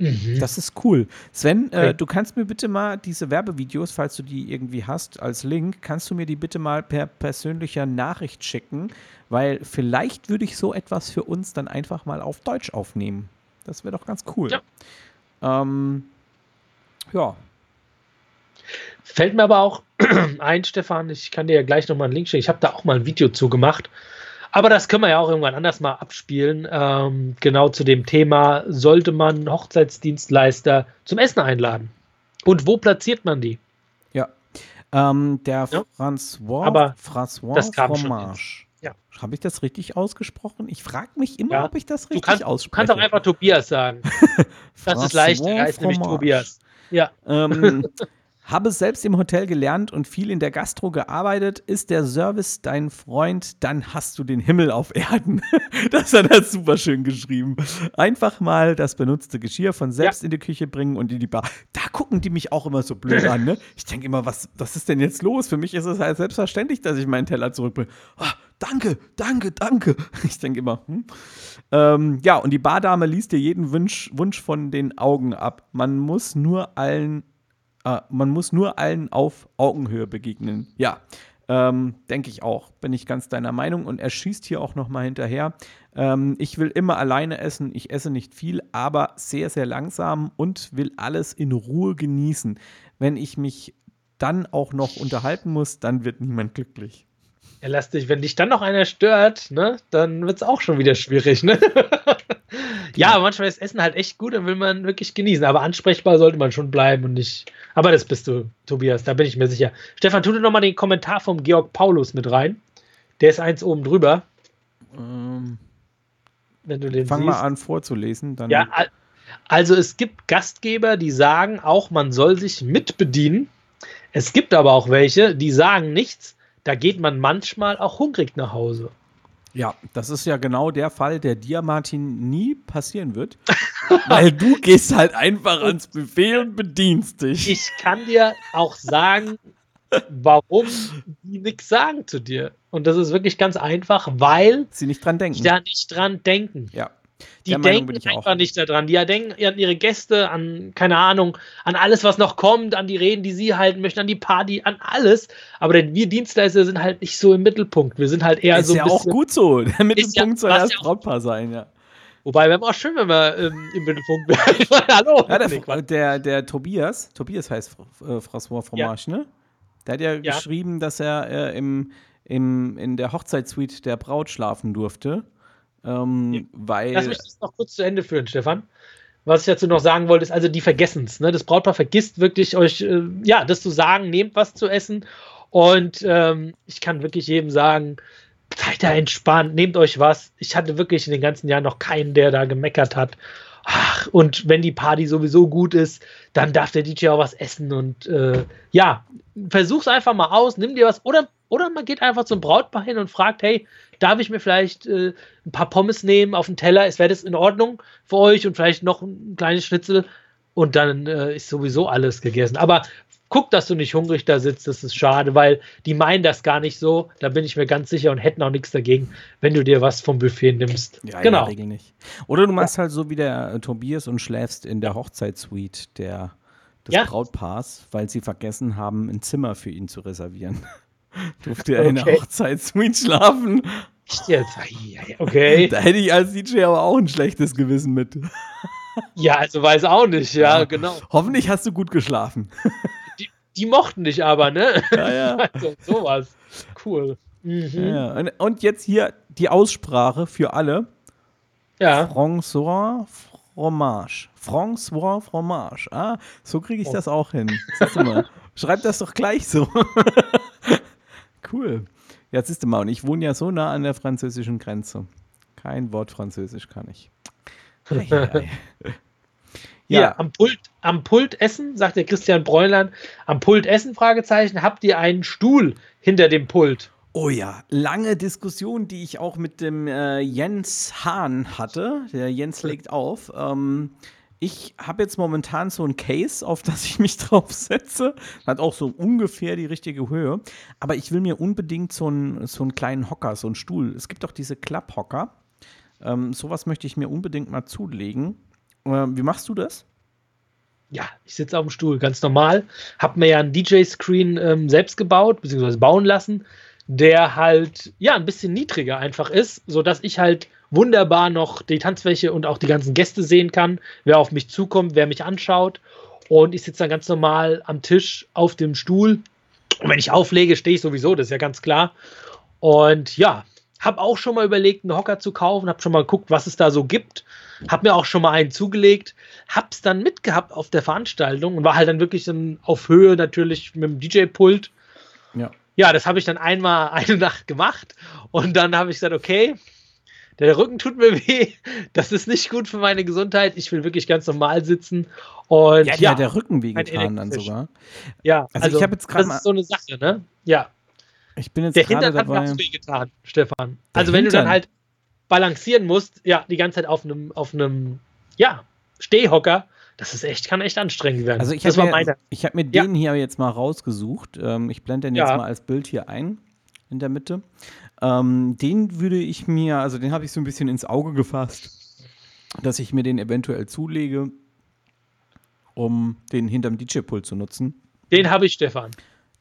Mhm. Das ist cool. Sven, äh, du kannst mir bitte mal diese Werbevideos, falls du die irgendwie hast, als Link, kannst du mir die bitte mal per persönlicher Nachricht schicken, weil vielleicht würde ich so etwas für uns dann einfach mal auf Deutsch aufnehmen. Das wäre doch ganz cool. Ja. Ähm, ja. Fällt mir aber auch ein, Stefan, ich kann dir ja gleich nochmal einen Link schicken. Ich habe da auch mal ein Video zu gemacht. Aber das können wir ja auch irgendwann anders mal abspielen. Ähm, genau zu dem Thema, sollte man Hochzeitsdienstleister zum Essen einladen? Und wo platziert man die? Ja. Ähm, der ja. François, Aber François das kam Fromage. Ja. Habe ich das richtig ausgesprochen? Ich frage mich immer, ja. ob ich das richtig ausspreche. Du kannst auch einfach Tobias sagen. das ist leichter, er heißt nämlich Tobias. Ja. Ähm, Habe selbst im Hotel gelernt und viel in der Gastro gearbeitet. Ist der Service dein Freund, dann hast du den Himmel auf Erden. das hat er super schön geschrieben. Einfach mal das benutzte Geschirr von selbst ja. in die Küche bringen und in die Bar. Da gucken die mich auch immer so blöd an. Ne? Ich denke immer, was, was ist denn jetzt los? Für mich ist es halt selbstverständlich, dass ich meinen Teller zurückbringe. Oh, danke, danke, danke. Ich denke immer, hm. ähm, ja, und die Bardame liest dir jeden Wunsch, Wunsch von den Augen ab. Man muss nur allen äh, man muss nur allen auf Augenhöhe begegnen. Ja, ähm, denke ich auch. Bin ich ganz deiner Meinung. Und er schießt hier auch noch mal hinterher. Ähm, ich will immer alleine essen. Ich esse nicht viel, aber sehr, sehr langsam und will alles in Ruhe genießen. Wenn ich mich dann auch noch unterhalten muss, dann wird niemand glücklich. Ja, lass dich, wenn dich dann noch einer stört, ne, dann wird es auch schon wieder schwierig, ne? ja, aber manchmal ist Essen halt echt gut, dann will man wirklich genießen. Aber ansprechbar sollte man schon bleiben und nicht. Aber das bist du, Tobias, da bin ich mir sicher. Stefan, tu dir nochmal den Kommentar vom Georg Paulus mit rein. Der ist eins oben drüber. Ähm, wenn du den fang siehst. mal an vorzulesen. Dann Ja, al- also es gibt Gastgeber, die sagen auch, man soll sich mitbedienen. Es gibt aber auch welche, die sagen nichts. Da geht man manchmal auch hungrig nach Hause. Ja, das ist ja genau der Fall, der dir, Martin, nie passieren wird. weil du gehst halt einfach ans Buffet und bedienst dich. Ich kann dir auch sagen, warum die nichts sagen zu dir. Und das ist wirklich ganz einfach, weil Sie nicht dran denken. da nicht dran denken. ja. Die denken einfach nicht daran. Die denken an ihre Gäste, an, keine Ahnung, an alles, was noch kommt, an die Reden, die sie halten möchten, an die Party, an alles. Aber denn wir Dienstleister sind halt nicht so im Mittelpunkt. Wir sind halt eher ist so ein ja auch gut so. Der Mittelpunkt soll was erst ja auch- Brautpaar sein, ja. Wobei, wäre auch schön, wenn wir ähm, im Mittelpunkt wären. Hallo. Ja, der, der, der Tobias, Tobias heißt äh, François Fromage, ne? Der hat ja, Ja. geschrieben, dass er äh, im, im, in der Hochzeitssuite der Braut schlafen durfte. Ähm, Ja. Weil. Lass mich das noch kurz zu Ende führen, Stefan. Was ich dazu noch sagen wollte, ist also, die vergessen es. Ne? Das Brautpaar vergisst wirklich euch, äh, ja, das zu sagen, nehmt was zu essen. Und ähm, ich kann wirklich jedem sagen, seid da entspannt, nehmt euch was. Ich hatte wirklich in den ganzen Jahren noch keinen, der da gemeckert hat. Ach, und wenn die Party sowieso gut ist, dann darf der DJ auch was essen. Und äh, ja, versuch's einfach mal aus, nimm dir was. Oder, oder man geht einfach zum Brautpaar hin und fragt, hey, darf ich mir vielleicht äh, ein paar Pommes nehmen auf den Teller? Ist wäre das in Ordnung für euch und vielleicht noch ein kleines Schnitzel und dann äh, ist sowieso alles gegessen. Aber guck, dass du nicht hungrig da sitzt, das ist schade, weil die meinen das gar nicht so. Da bin ich mir ganz sicher und hätten auch nichts dagegen, wenn du dir was vom Buffet nimmst. Ja, genau. Regel nicht. Oder du machst halt so wie der äh, Tobias und schläfst in der Hochzeitssuite der, des Ja. Brautpaars, weil sie vergessen haben, ein Zimmer für ihn zu reservieren. Durfte er in der Okay. Hochzeitssuite schlafen. Jetzt? Okay. Da hätte ich als DJ aber auch ein schlechtes Gewissen mit. Ja, also weiß auch nicht, ja, Ja. genau. Hoffentlich hast du gut geschlafen. Die mochten dich aber, ne? Ja, ja. Also, sowas. Cool. Mhm. ja. Und, und jetzt hier die Aussprache für alle. Ja. François Fromage. François Fromage. Ah, so kriege ich Oh. das auch hin. Du mal. Schreib das doch gleich so. Cool. Jetzt siehst du mal, und ich wohne ja so nah an der französischen Grenze. Kein Wort Französisch kann ich. Ei, ei, ei. Hier, Ja, am Pult, am Pult essen, sagt der Christian Bräuland, am Pult essen, Fragezeichen, habt ihr einen Stuhl hinter dem Pult? Oh ja, lange Diskussion, die ich auch mit dem äh, Jens Hahn hatte. Der Jens legt auf. Ähm, ich habe jetzt momentan so ein Case, auf das ich mich draufsetze. Hat auch so ungefähr die richtige Höhe. Aber ich will mir unbedingt so einen, so einen kleinen Hocker, so einen Stuhl. Es gibt auch diese Klapphocker. Ähm, sowas möchte ich mir unbedingt mal zulegen. Ähm, wie machst du das? Ja, ich sitze auf dem Stuhl, ganz normal. Hab mir ja einen DJ-Screen ähm, selbst gebaut, beziehungsweise bauen lassen, der halt, ja, ein bisschen niedriger einfach ist, sodass ich halt wunderbar noch die Tanzfläche und auch die ganzen Gäste sehen kann, wer auf mich zukommt, wer mich anschaut. Und ich sitze dann ganz normal am Tisch auf dem Stuhl. Und wenn ich auflege, stehe ich sowieso, das ist ja ganz klar. Und ja, habe auch schon mal überlegt, einen Hocker zu kaufen, habe schon mal geguckt, was es da so gibt. Habe mir auch schon mal einen zugelegt, hab's dann mitgehabt auf der Veranstaltung und war halt dann wirklich dann auf Höhe natürlich mit dem DJ-Pult. Ja. Ja, das habe ich dann einmal eine Nacht gemacht und dann habe ich gesagt, okay, der Rücken tut mir weh, das ist nicht gut für meine Gesundheit. Ich will wirklich ganz normal sitzen und Ja, ja, ja der Rücken wehgetan dann sogar. ja, Also ich hab jetzt grad das ist so eine Sache, ne? Ja, Ich bin jetzt der gerade Hintern hat mir dabei. auch wehgetan, Stefan. Der Also wenn du dann Hintern? halt balancieren musst, ja, die ganze Zeit auf einem, auf einem, ja, Stehhocker, das ist echt, kann echt anstrengend werden. Also ich habe mir, ich hab mir Ja. den hier jetzt mal rausgesucht. Ähm, ich blende den jetzt Ja. mal als Bild hier ein in der Mitte. Ähm, den würde ich mir, also den habe ich so ein bisschen ins Auge gefasst, dass ich mir den eventuell zulege, um den hinterm DJ-Pult zu nutzen. Den habe ich, Stefan.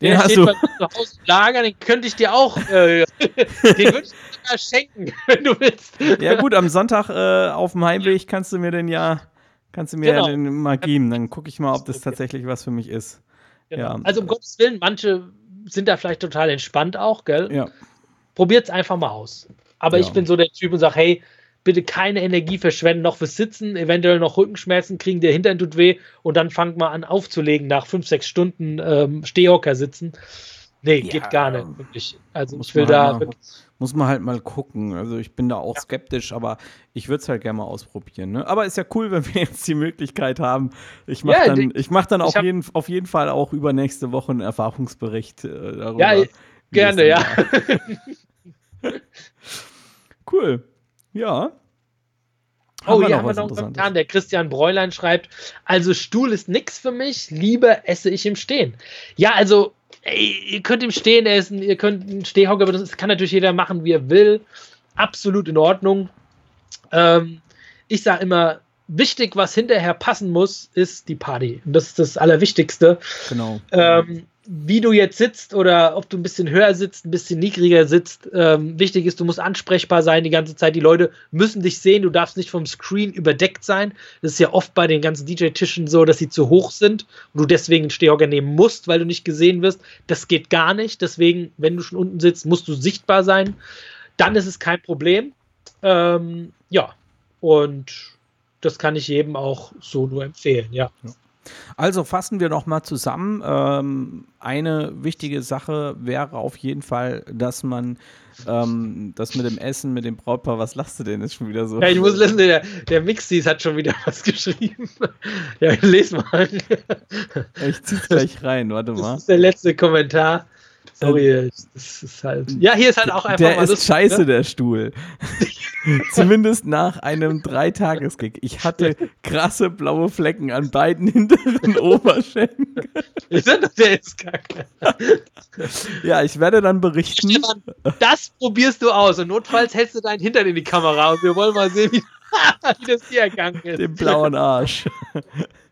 Den Der hast du. bei zu Hause im Lager, den könnte ich dir auch, äh, den würde ich dir sogar schenken, wenn du willst. Ja gut, am Sonntag äh, auf dem Heimweg kannst du mir den ja, kannst du mir Genau. den mal geben. Dann gucke ich mal, ob das tatsächlich was für mich ist. Genau. Ja. Also um Gottes Willen, manche sind da vielleicht total entspannt auch, gell? Ja. Probiert es einfach mal aus. Aber ja. ich bin so der Typ und sage, hey, bitte keine Energie verschwenden, noch fürs Sitzen, eventuell noch Rückenschmerzen kriegen, der Hintern tut weh und dann fangt mal an aufzulegen nach fünf, sechs Stunden ähm, Stehhocker sitzen. Nee, ja, geht gar nicht, wirklich. Also ich will da. Halt mal, muss man halt mal gucken. Also ich bin da auch ja. skeptisch, aber ich würde es halt gerne mal ausprobieren. Ne? Aber ist ja cool, wenn wir jetzt die Möglichkeit haben. Ich mache ja, dann, ich mach dann auf, jeden, auf jeden Fall auch über nächste Woche einen Erfahrungsbericht äh, darüber. Ja, gerne, ja. cool. Ja. Haben oh, hier haben wir noch einen Kommentar. Der Christian Bräulein schreibt: Also, Stuhl ist nix für mich, lieber esse ich im Stehen. Ja, also, ey, ihr könnt im Stehen essen, ihr könnt einen Stehhocker, aber das kann natürlich jeder machen, wie er will. Absolut in Ordnung. Ähm, ich sage immer: Wichtig, was hinterher passen muss, ist die Party. Und das ist das Allerwichtigste. Genau. Ähm, wie du jetzt sitzt oder ob du ein bisschen höher sitzt, ein bisschen niedriger sitzt. Ähm, wichtig ist, du musst ansprechbar sein die ganze Zeit. Die Leute müssen dich sehen. Du darfst nicht vom Screen überdeckt sein. Das ist ja oft bei den ganzen DJ-Tischen so, dass sie zu hoch sind und du deswegen einen Stehhocker nehmen musst, weil du nicht gesehen wirst. Das geht gar nicht. Deswegen, wenn du schon unten sitzt, musst du sichtbar sein. Dann ist es kein Problem. Ähm, ja, und das kann ich jedem auch so nur empfehlen, ja. ja. Also fassen wir noch mal zusammen. Ähm, eine wichtige Sache wäre auf jeden Fall, dass man ähm, das mit dem Essen, mit dem Brautpaar, was lachst du denn? Ist schon wieder so. Ja, ich muss lesen, der, der Mixis hat schon wieder was geschrieben. ja, lese mal. ich zieh's gleich rein, warte mal. Das ist der letzte Kommentar. Sorry, ähm, das ist halt. Ja, hier ist halt auch einfach der mal. Ist scheiße, ne? der Stuhl. Zumindest nach einem Dreitagesgig. Ich hatte krasse blaue Flecken an beiden hinteren Oberschenkeln. Der ist kacke. ja, ich werde dann berichten. Stefan, das probierst du aus und notfalls hältst du deinen Hintern in die Kamera und wir wollen mal sehen, wie, wie das hier ergangen ist. Den blauen Arsch.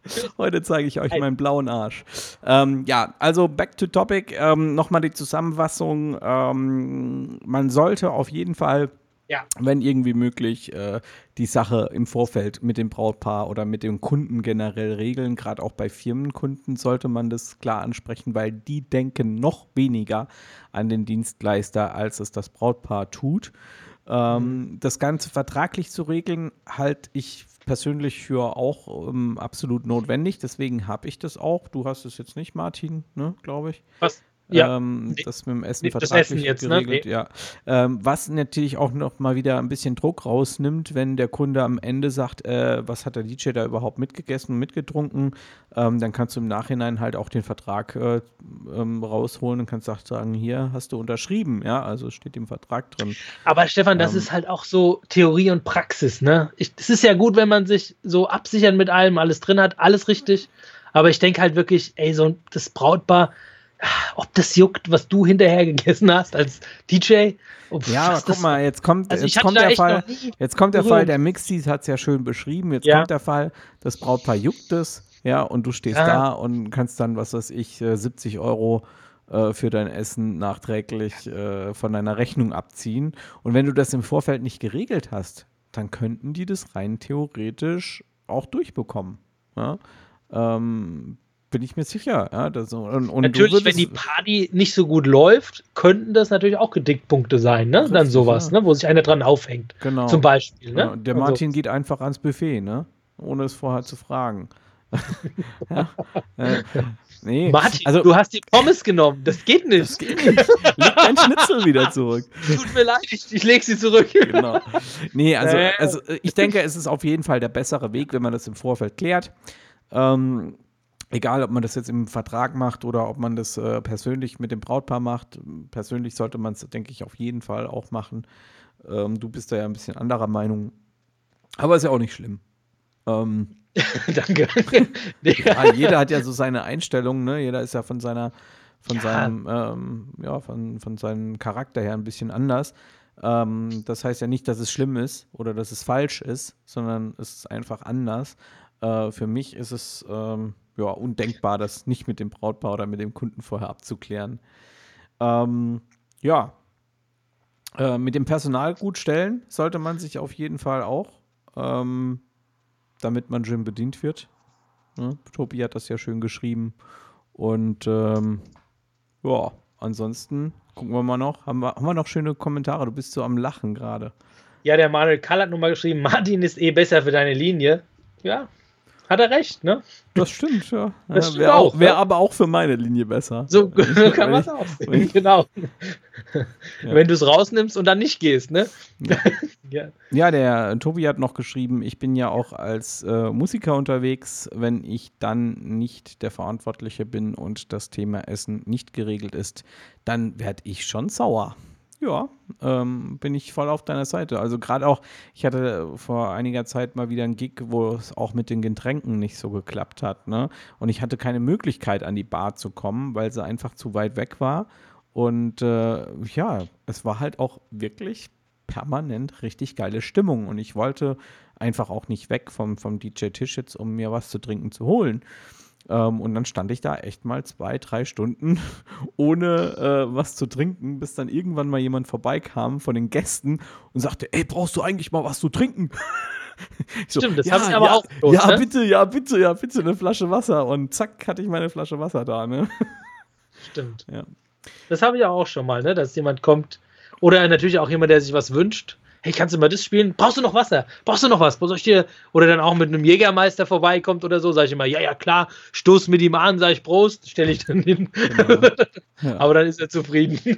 Heute zeige ich euch meinen blauen Arsch. Ähm, ja, also back to topic. Ähm, Nochmal die Zusammenfassung. Ähm, man sollte auf jeden Fall, ja. wenn irgendwie möglich, äh, die Sache im Vorfeld mit dem Brautpaar oder mit dem Kunden generell regeln. Gerade auch bei Firmenkunden sollte man das klar ansprechen, weil die denken noch weniger an den Dienstleister, als es das Brautpaar tut. Ähm, mhm. Das Ganze vertraglich zu regeln, halte ich persönlich für auch ähm, absolut notwendig. Deswegen habe ich das auch. Du hast es jetzt nicht, Martin, ne, glaube ich. Was? Ja. Ähm, das mit dem Essen vertraglich Essen jetzt, ne? geregelt, ne? nee. ja. Ähm, was natürlich auch noch mal wieder ein bisschen Druck rausnimmt, wenn der Kunde am Ende sagt, äh, was hat der DJ da überhaupt mitgegessen und mitgetrunken, ähm, dann kannst du im Nachhinein halt auch den Vertrag äh, ähm, rausholen und kannst sagen, hier hast du unterschrieben, ja, also steht im Vertrag drin. Aber Stefan, das ähm, ist halt auch so Theorie und Praxis, ne? Es ist ja gut, wenn man sich so absichern mit allem, alles drin hat, alles richtig, aber ich denke halt wirklich, ey, so das Brautpaar, ob das juckt, was du hinterher gegessen hast als DJ. Uff, ja, aber guck mal, jetzt kommt, also jetzt kommt der Fall, jetzt kommt der Fall, der Mixis hat es ja schön beschrieben, jetzt ja. kommt der Fall, das Brautpaar juckt es, ja, und du stehst ja. da und kannst dann, was weiß ich, 70 äh, Euro äh, für dein Essen nachträglich äh, von deiner Rechnung abziehen. Und wenn du das im Vorfeld nicht geregelt hast, dann könnten die das rein theoretisch auch durchbekommen. Ja? Ähm, bin ich mir sicher. Ja, das, und, und natürlich, wenn die Party nicht so gut läuft, könnten das natürlich auch Gedickpunkte sein, ne? Dann sowas, ja. ne? wo sich einer dran aufhängt. Genau. Zum Beispiel. Ne? Ja, der also Martin geht einfach ans Buffet, ne? Ohne es vorher zu fragen. ja? äh, nee. Martin, also, du hast die Pommes genommen. Das geht nicht. Das geht nicht. Leg dein Schnitzel wieder zurück. Tut mir leid, ich, ich leg sie zurück. genau. Nee, also, also ich denke, es ist auf jeden Fall der bessere Weg, wenn man das im Vorfeld klärt. Ähm, Egal, ob man das jetzt im Vertrag macht oder ob man das äh, persönlich mit dem Brautpaar macht. Persönlich sollte man es, denke ich, auf jeden Fall auch machen. Ähm, du bist da ja ein bisschen anderer Meinung. Aber ist ja auch nicht schlimm. Ähm, Danke. ja, jeder hat ja so seine Einstellung, ne? Jeder ist ja von seiner, von ja. seinem, ähm, ja, von, von seinem Charakter her ein bisschen anders. Ähm, das heißt ja nicht, dass es schlimm ist oder dass es falsch ist, sondern es ist einfach anders. Äh, für mich ist es ähm, ja, undenkbar, das nicht mit dem Brautpaar oder mit dem Kunden vorher abzuklären. Ähm, ja, äh, mit dem Personal gut stellen sollte man sich auf jeden Fall auch, ähm, damit man Jim bedient wird. Ne? Tobi hat das ja schön geschrieben. Und ähm, ja, ansonsten gucken wir mal noch. Haben wir, haben wir noch schöne Kommentare? Du bist so am Lachen gerade. Ja, der Manuel Kall hat nochmal geschrieben, Martin ist eh besser für deine Linie. Ja, hat er recht, ne? Das stimmt, ja. Das ja, Wäre auch, wär ja. aber auch für meine Linie besser. So kann man es auch sehen, genau. Ja. Wenn du es rausnimmst und dann nicht gehst, ne? Ja. ja. der Tobi hat noch geschrieben, ich bin ja auch als äh, Musiker unterwegs, wenn ich dann nicht der Verantwortliche bin und das Thema Essen nicht geregelt ist, dann werde ich schon sauer. Ja, ähm, bin ich voll auf deiner Seite. Also gerade auch, ich hatte vor einiger Zeit mal wieder einen Gig, wo es auch mit den Getränken nicht so geklappt hat. Ne? Und ich hatte keine Möglichkeit, an die Bar zu kommen, weil sie einfach zu weit weg war. Und äh, ja, es war halt auch wirklich permanent richtig geile Stimmung. Und ich wollte einfach auch nicht weg vom, vom DJ-Tisch jetzt, um mir was zu trinken zu holen. Ähm, und dann stand ich da echt mal zwei, drei Stunden ohne äh, was zu trinken, bis dann irgendwann mal jemand vorbeikam von den Gästen und sagte, ey, brauchst du eigentlich mal was zu trinken? So, Stimmt, das ja, haben sie aber ja, auch. Los, ja, ne? bitte, ja, bitte, ja, bitte eine Flasche Wasser. Und zack, hatte ich meine Flasche Wasser da, ne? Stimmt. Ja. Das habe ich auch schon mal, ne? Dass jemand kommt. Oder natürlich auch jemand, der sich was wünscht hey, kannst du mal das spielen? Brauchst du noch Wasser? Brauchst du noch was? Soll ich dir? Oder dann auch mit einem Jägermeister vorbeikommt oder so, sage ich immer, ja, ja, klar, stoß mit ihm an, sage ich Prost, stelle ich dann hin. Genau. Ja. Aber dann ist er zufrieden.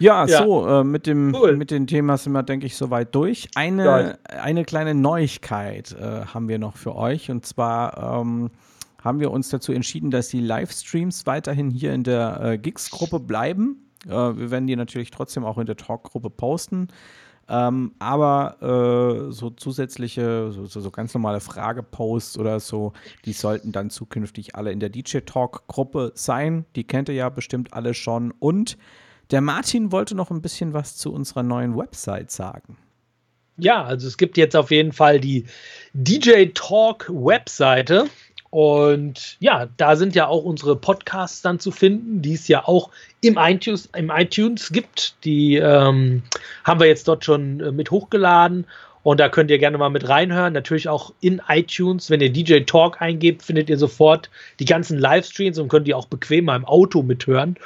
Ja, ja, so, äh, mit, dem, cool. mit dem Thema sind wir, denke ich, soweit durch. Eine, eine kleine Neuigkeit äh, haben wir noch für euch. Und zwar ähm, haben wir uns dazu entschieden, dass die Livestreams weiterhin hier in der äh, Gigs-Gruppe bleiben. Äh, wir werden die natürlich trotzdem auch in der Talk-Gruppe posten. Ähm, aber äh, so zusätzliche, so, so, ganz normale Frageposts oder so, die sollten dann zukünftig alle in der DJ Talk-Gruppe sein. Die kennt ihr ja bestimmt alle schon. Und der Martin wollte noch ein bisschen was zu unserer neuen Website sagen. Ja, also es gibt jetzt auf jeden Fall die DJ Talk Webseite. Und ja, da sind ja auch unsere Podcasts dann zu finden, die es ja auch im iTunes, im iTunes gibt. Die ähm, haben wir jetzt dort schon äh, mit hochgeladen. Und da könnt ihr gerne mal mit reinhören. Natürlich auch in iTunes. Wenn ihr DJ Talk eingebt, findet ihr sofort die ganzen Livestreams und könnt die auch bequem mal im Auto mithören.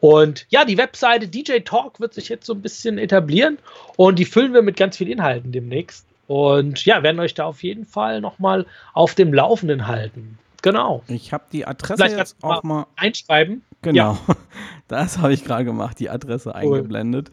Und ja, die Webseite DJ Talk wird sich jetzt so ein bisschen etablieren und die füllen wir mit ganz vielen Inhalten demnächst. Und ja, werden euch da auf jeden Fall nochmal auf dem Laufenden halten. Genau. Ich habe die Adresse Vielleicht jetzt auch mal einschreiben. Genau. Ja. Das habe ich gerade gemacht, die Adresse cool. eingeblendet.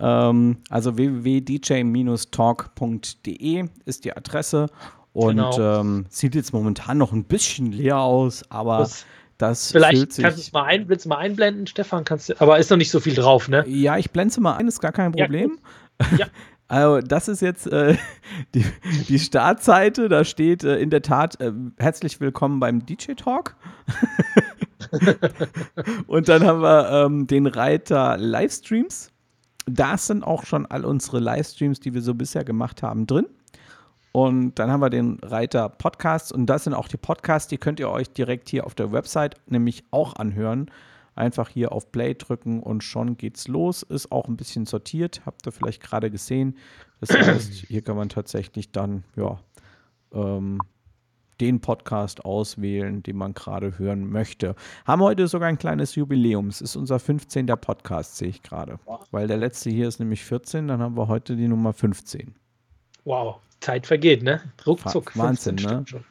Ähm, also www.dj-talk.de ist die Adresse. Und genau. ähm, sieht jetzt momentan noch ein bisschen leer aus, aber das, das Vielleicht kannst du es mal, ein, mal einblenden, Stefan, kannst du, aber ist noch nicht so viel drauf, ne? Ja, ich blende es mal ein, ist gar kein Problem. Ja, ja. Also, das ist jetzt äh, die, die, Startseite. Da steht äh, in der Tat äh, herzlich willkommen beim DJ Talk. und dann haben wir ähm, den Reiter Livestreams. Da sind auch schon all unsere Livestreams, die wir so bisher gemacht haben, drin. Und dann haben wir den Reiter Podcasts und das sind auch die Podcasts, die könnt ihr euch direkt hier auf der Website nämlich auch anhören. Einfach hier auf Play drücken und schon geht's los. Ist auch ein bisschen sortiert, habt ihr vielleicht gerade gesehen. Das heißt, hier kann man tatsächlich dann, ja, ähm, den Podcast auswählen, den man gerade hören möchte. Haben heute sogar ein kleines Jubiläum. Es ist unser 15. Podcast, sehe ich gerade. Weil der letzte hier ist nämlich 14, dann haben wir heute die Nummer 15. Wow, Zeit vergeht, ne? Ruckzuck. Wahnsinn, ne? Schon.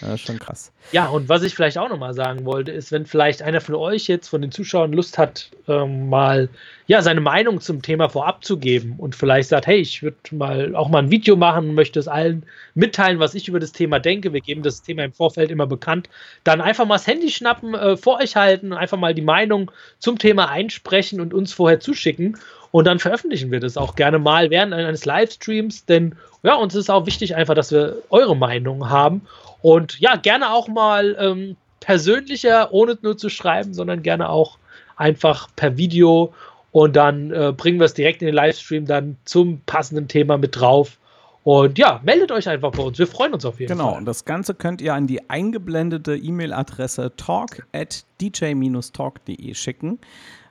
Ja, schon krass. Ja, und was ich vielleicht auch nochmal sagen wollte, ist, wenn vielleicht einer von euch jetzt, von den Zuschauern Lust hat, ähm, mal ja, seine Meinung zum Thema vorab zu geben und vielleicht sagt, hey, ich würde mal auch mal ein Video machen und möchte es allen mitteilen, was ich über das Thema denke. Wir geben das Thema im Vorfeld immer bekannt. Dann einfach mal das Handy schnappen, äh, vor euch halten, einfach mal die Meinung zum Thema einsprechen und uns vorher zuschicken. Und dann veröffentlichen wir das auch gerne mal während eines Livestreams, denn ja, uns ist auch wichtig einfach, dass wir eure Meinung haben. Und ja, gerne auch mal ähm, persönlicher, ohne nur zu schreiben, sondern gerne auch einfach per Video. Und dann äh, bringen wir es direkt in den Livestream dann zum passenden Thema mit drauf. Und ja, meldet euch einfach bei uns. Wir freuen uns auf jeden genau, Fall. Genau, und das Ganze könnt ihr an die eingeblendete E-Mail-Adresse talk at dj-talk.de schicken.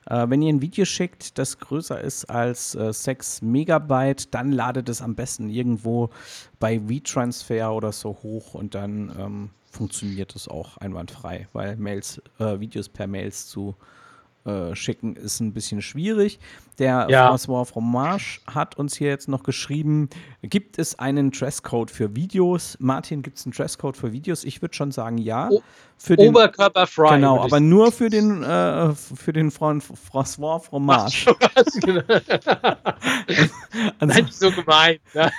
Äh, wenn ihr ein Video schickt, das größer ist als äh, 6 Megabyte, dann ladet es am besten irgendwo bei WeTransfer oder so hoch und dann ähm, funktioniert es auch einwandfrei, weil Mails, äh, Videos per Mails zu äh, schicken, ist ein bisschen schwierig. Der Ja. François Fromage hat uns hier jetzt noch geschrieben, gibt es einen Dresscode für Videos? Martin, gibt es einen Dresscode für Videos? Ich würde schon sagen, ja. O- Für den, Oberkörperfrei. genau, aber nur für den, äh, für den Freund François Fromage. Nein, nicht so gemein. Nein.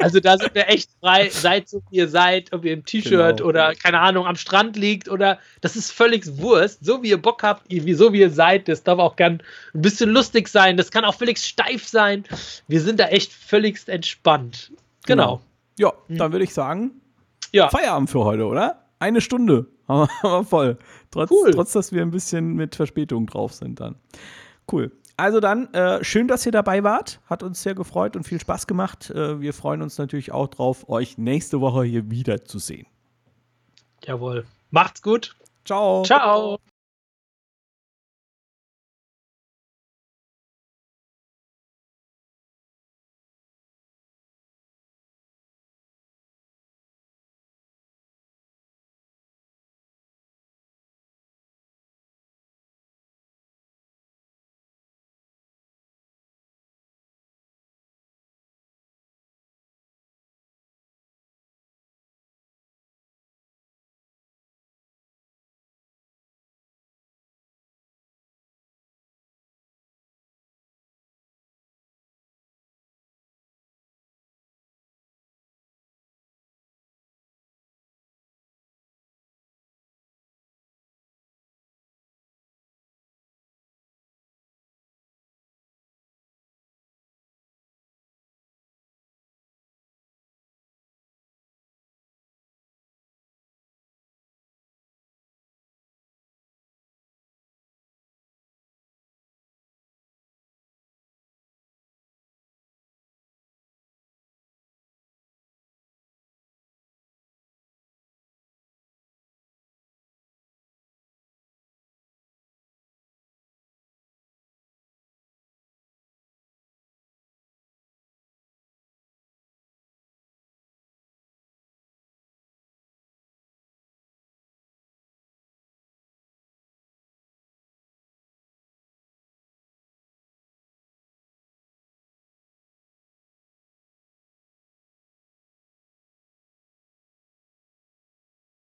Also da sind wir echt frei. Seid so, wie ihr seid, ob ihr im T-Shirt Genau. oder, keine Ahnung, am Strand liegt oder das ist völlig Wurst. So wie ihr Bock habt, wie, so wie ihr seid, das darf auch gern ein bisschen lustig sein. Das kann auch völlig steif sein. Wir sind da echt völligst entspannt. Genau. Ja, dann würde ich sagen, Ja. Feierabend für heute, oder? Eine Stunde haben wir, haben wir voll. Trotz, Cool. trotz, dass wir ein bisschen mit Verspätung drauf sind dann. Cool. Also dann, äh, schön, dass ihr dabei wart. Hat uns sehr gefreut und viel Spaß gemacht. Äh, wir freuen uns natürlich auch drauf, euch nächste Woche hier wieder zu sehen. Jawohl. Macht's gut. Ciao. Ciao.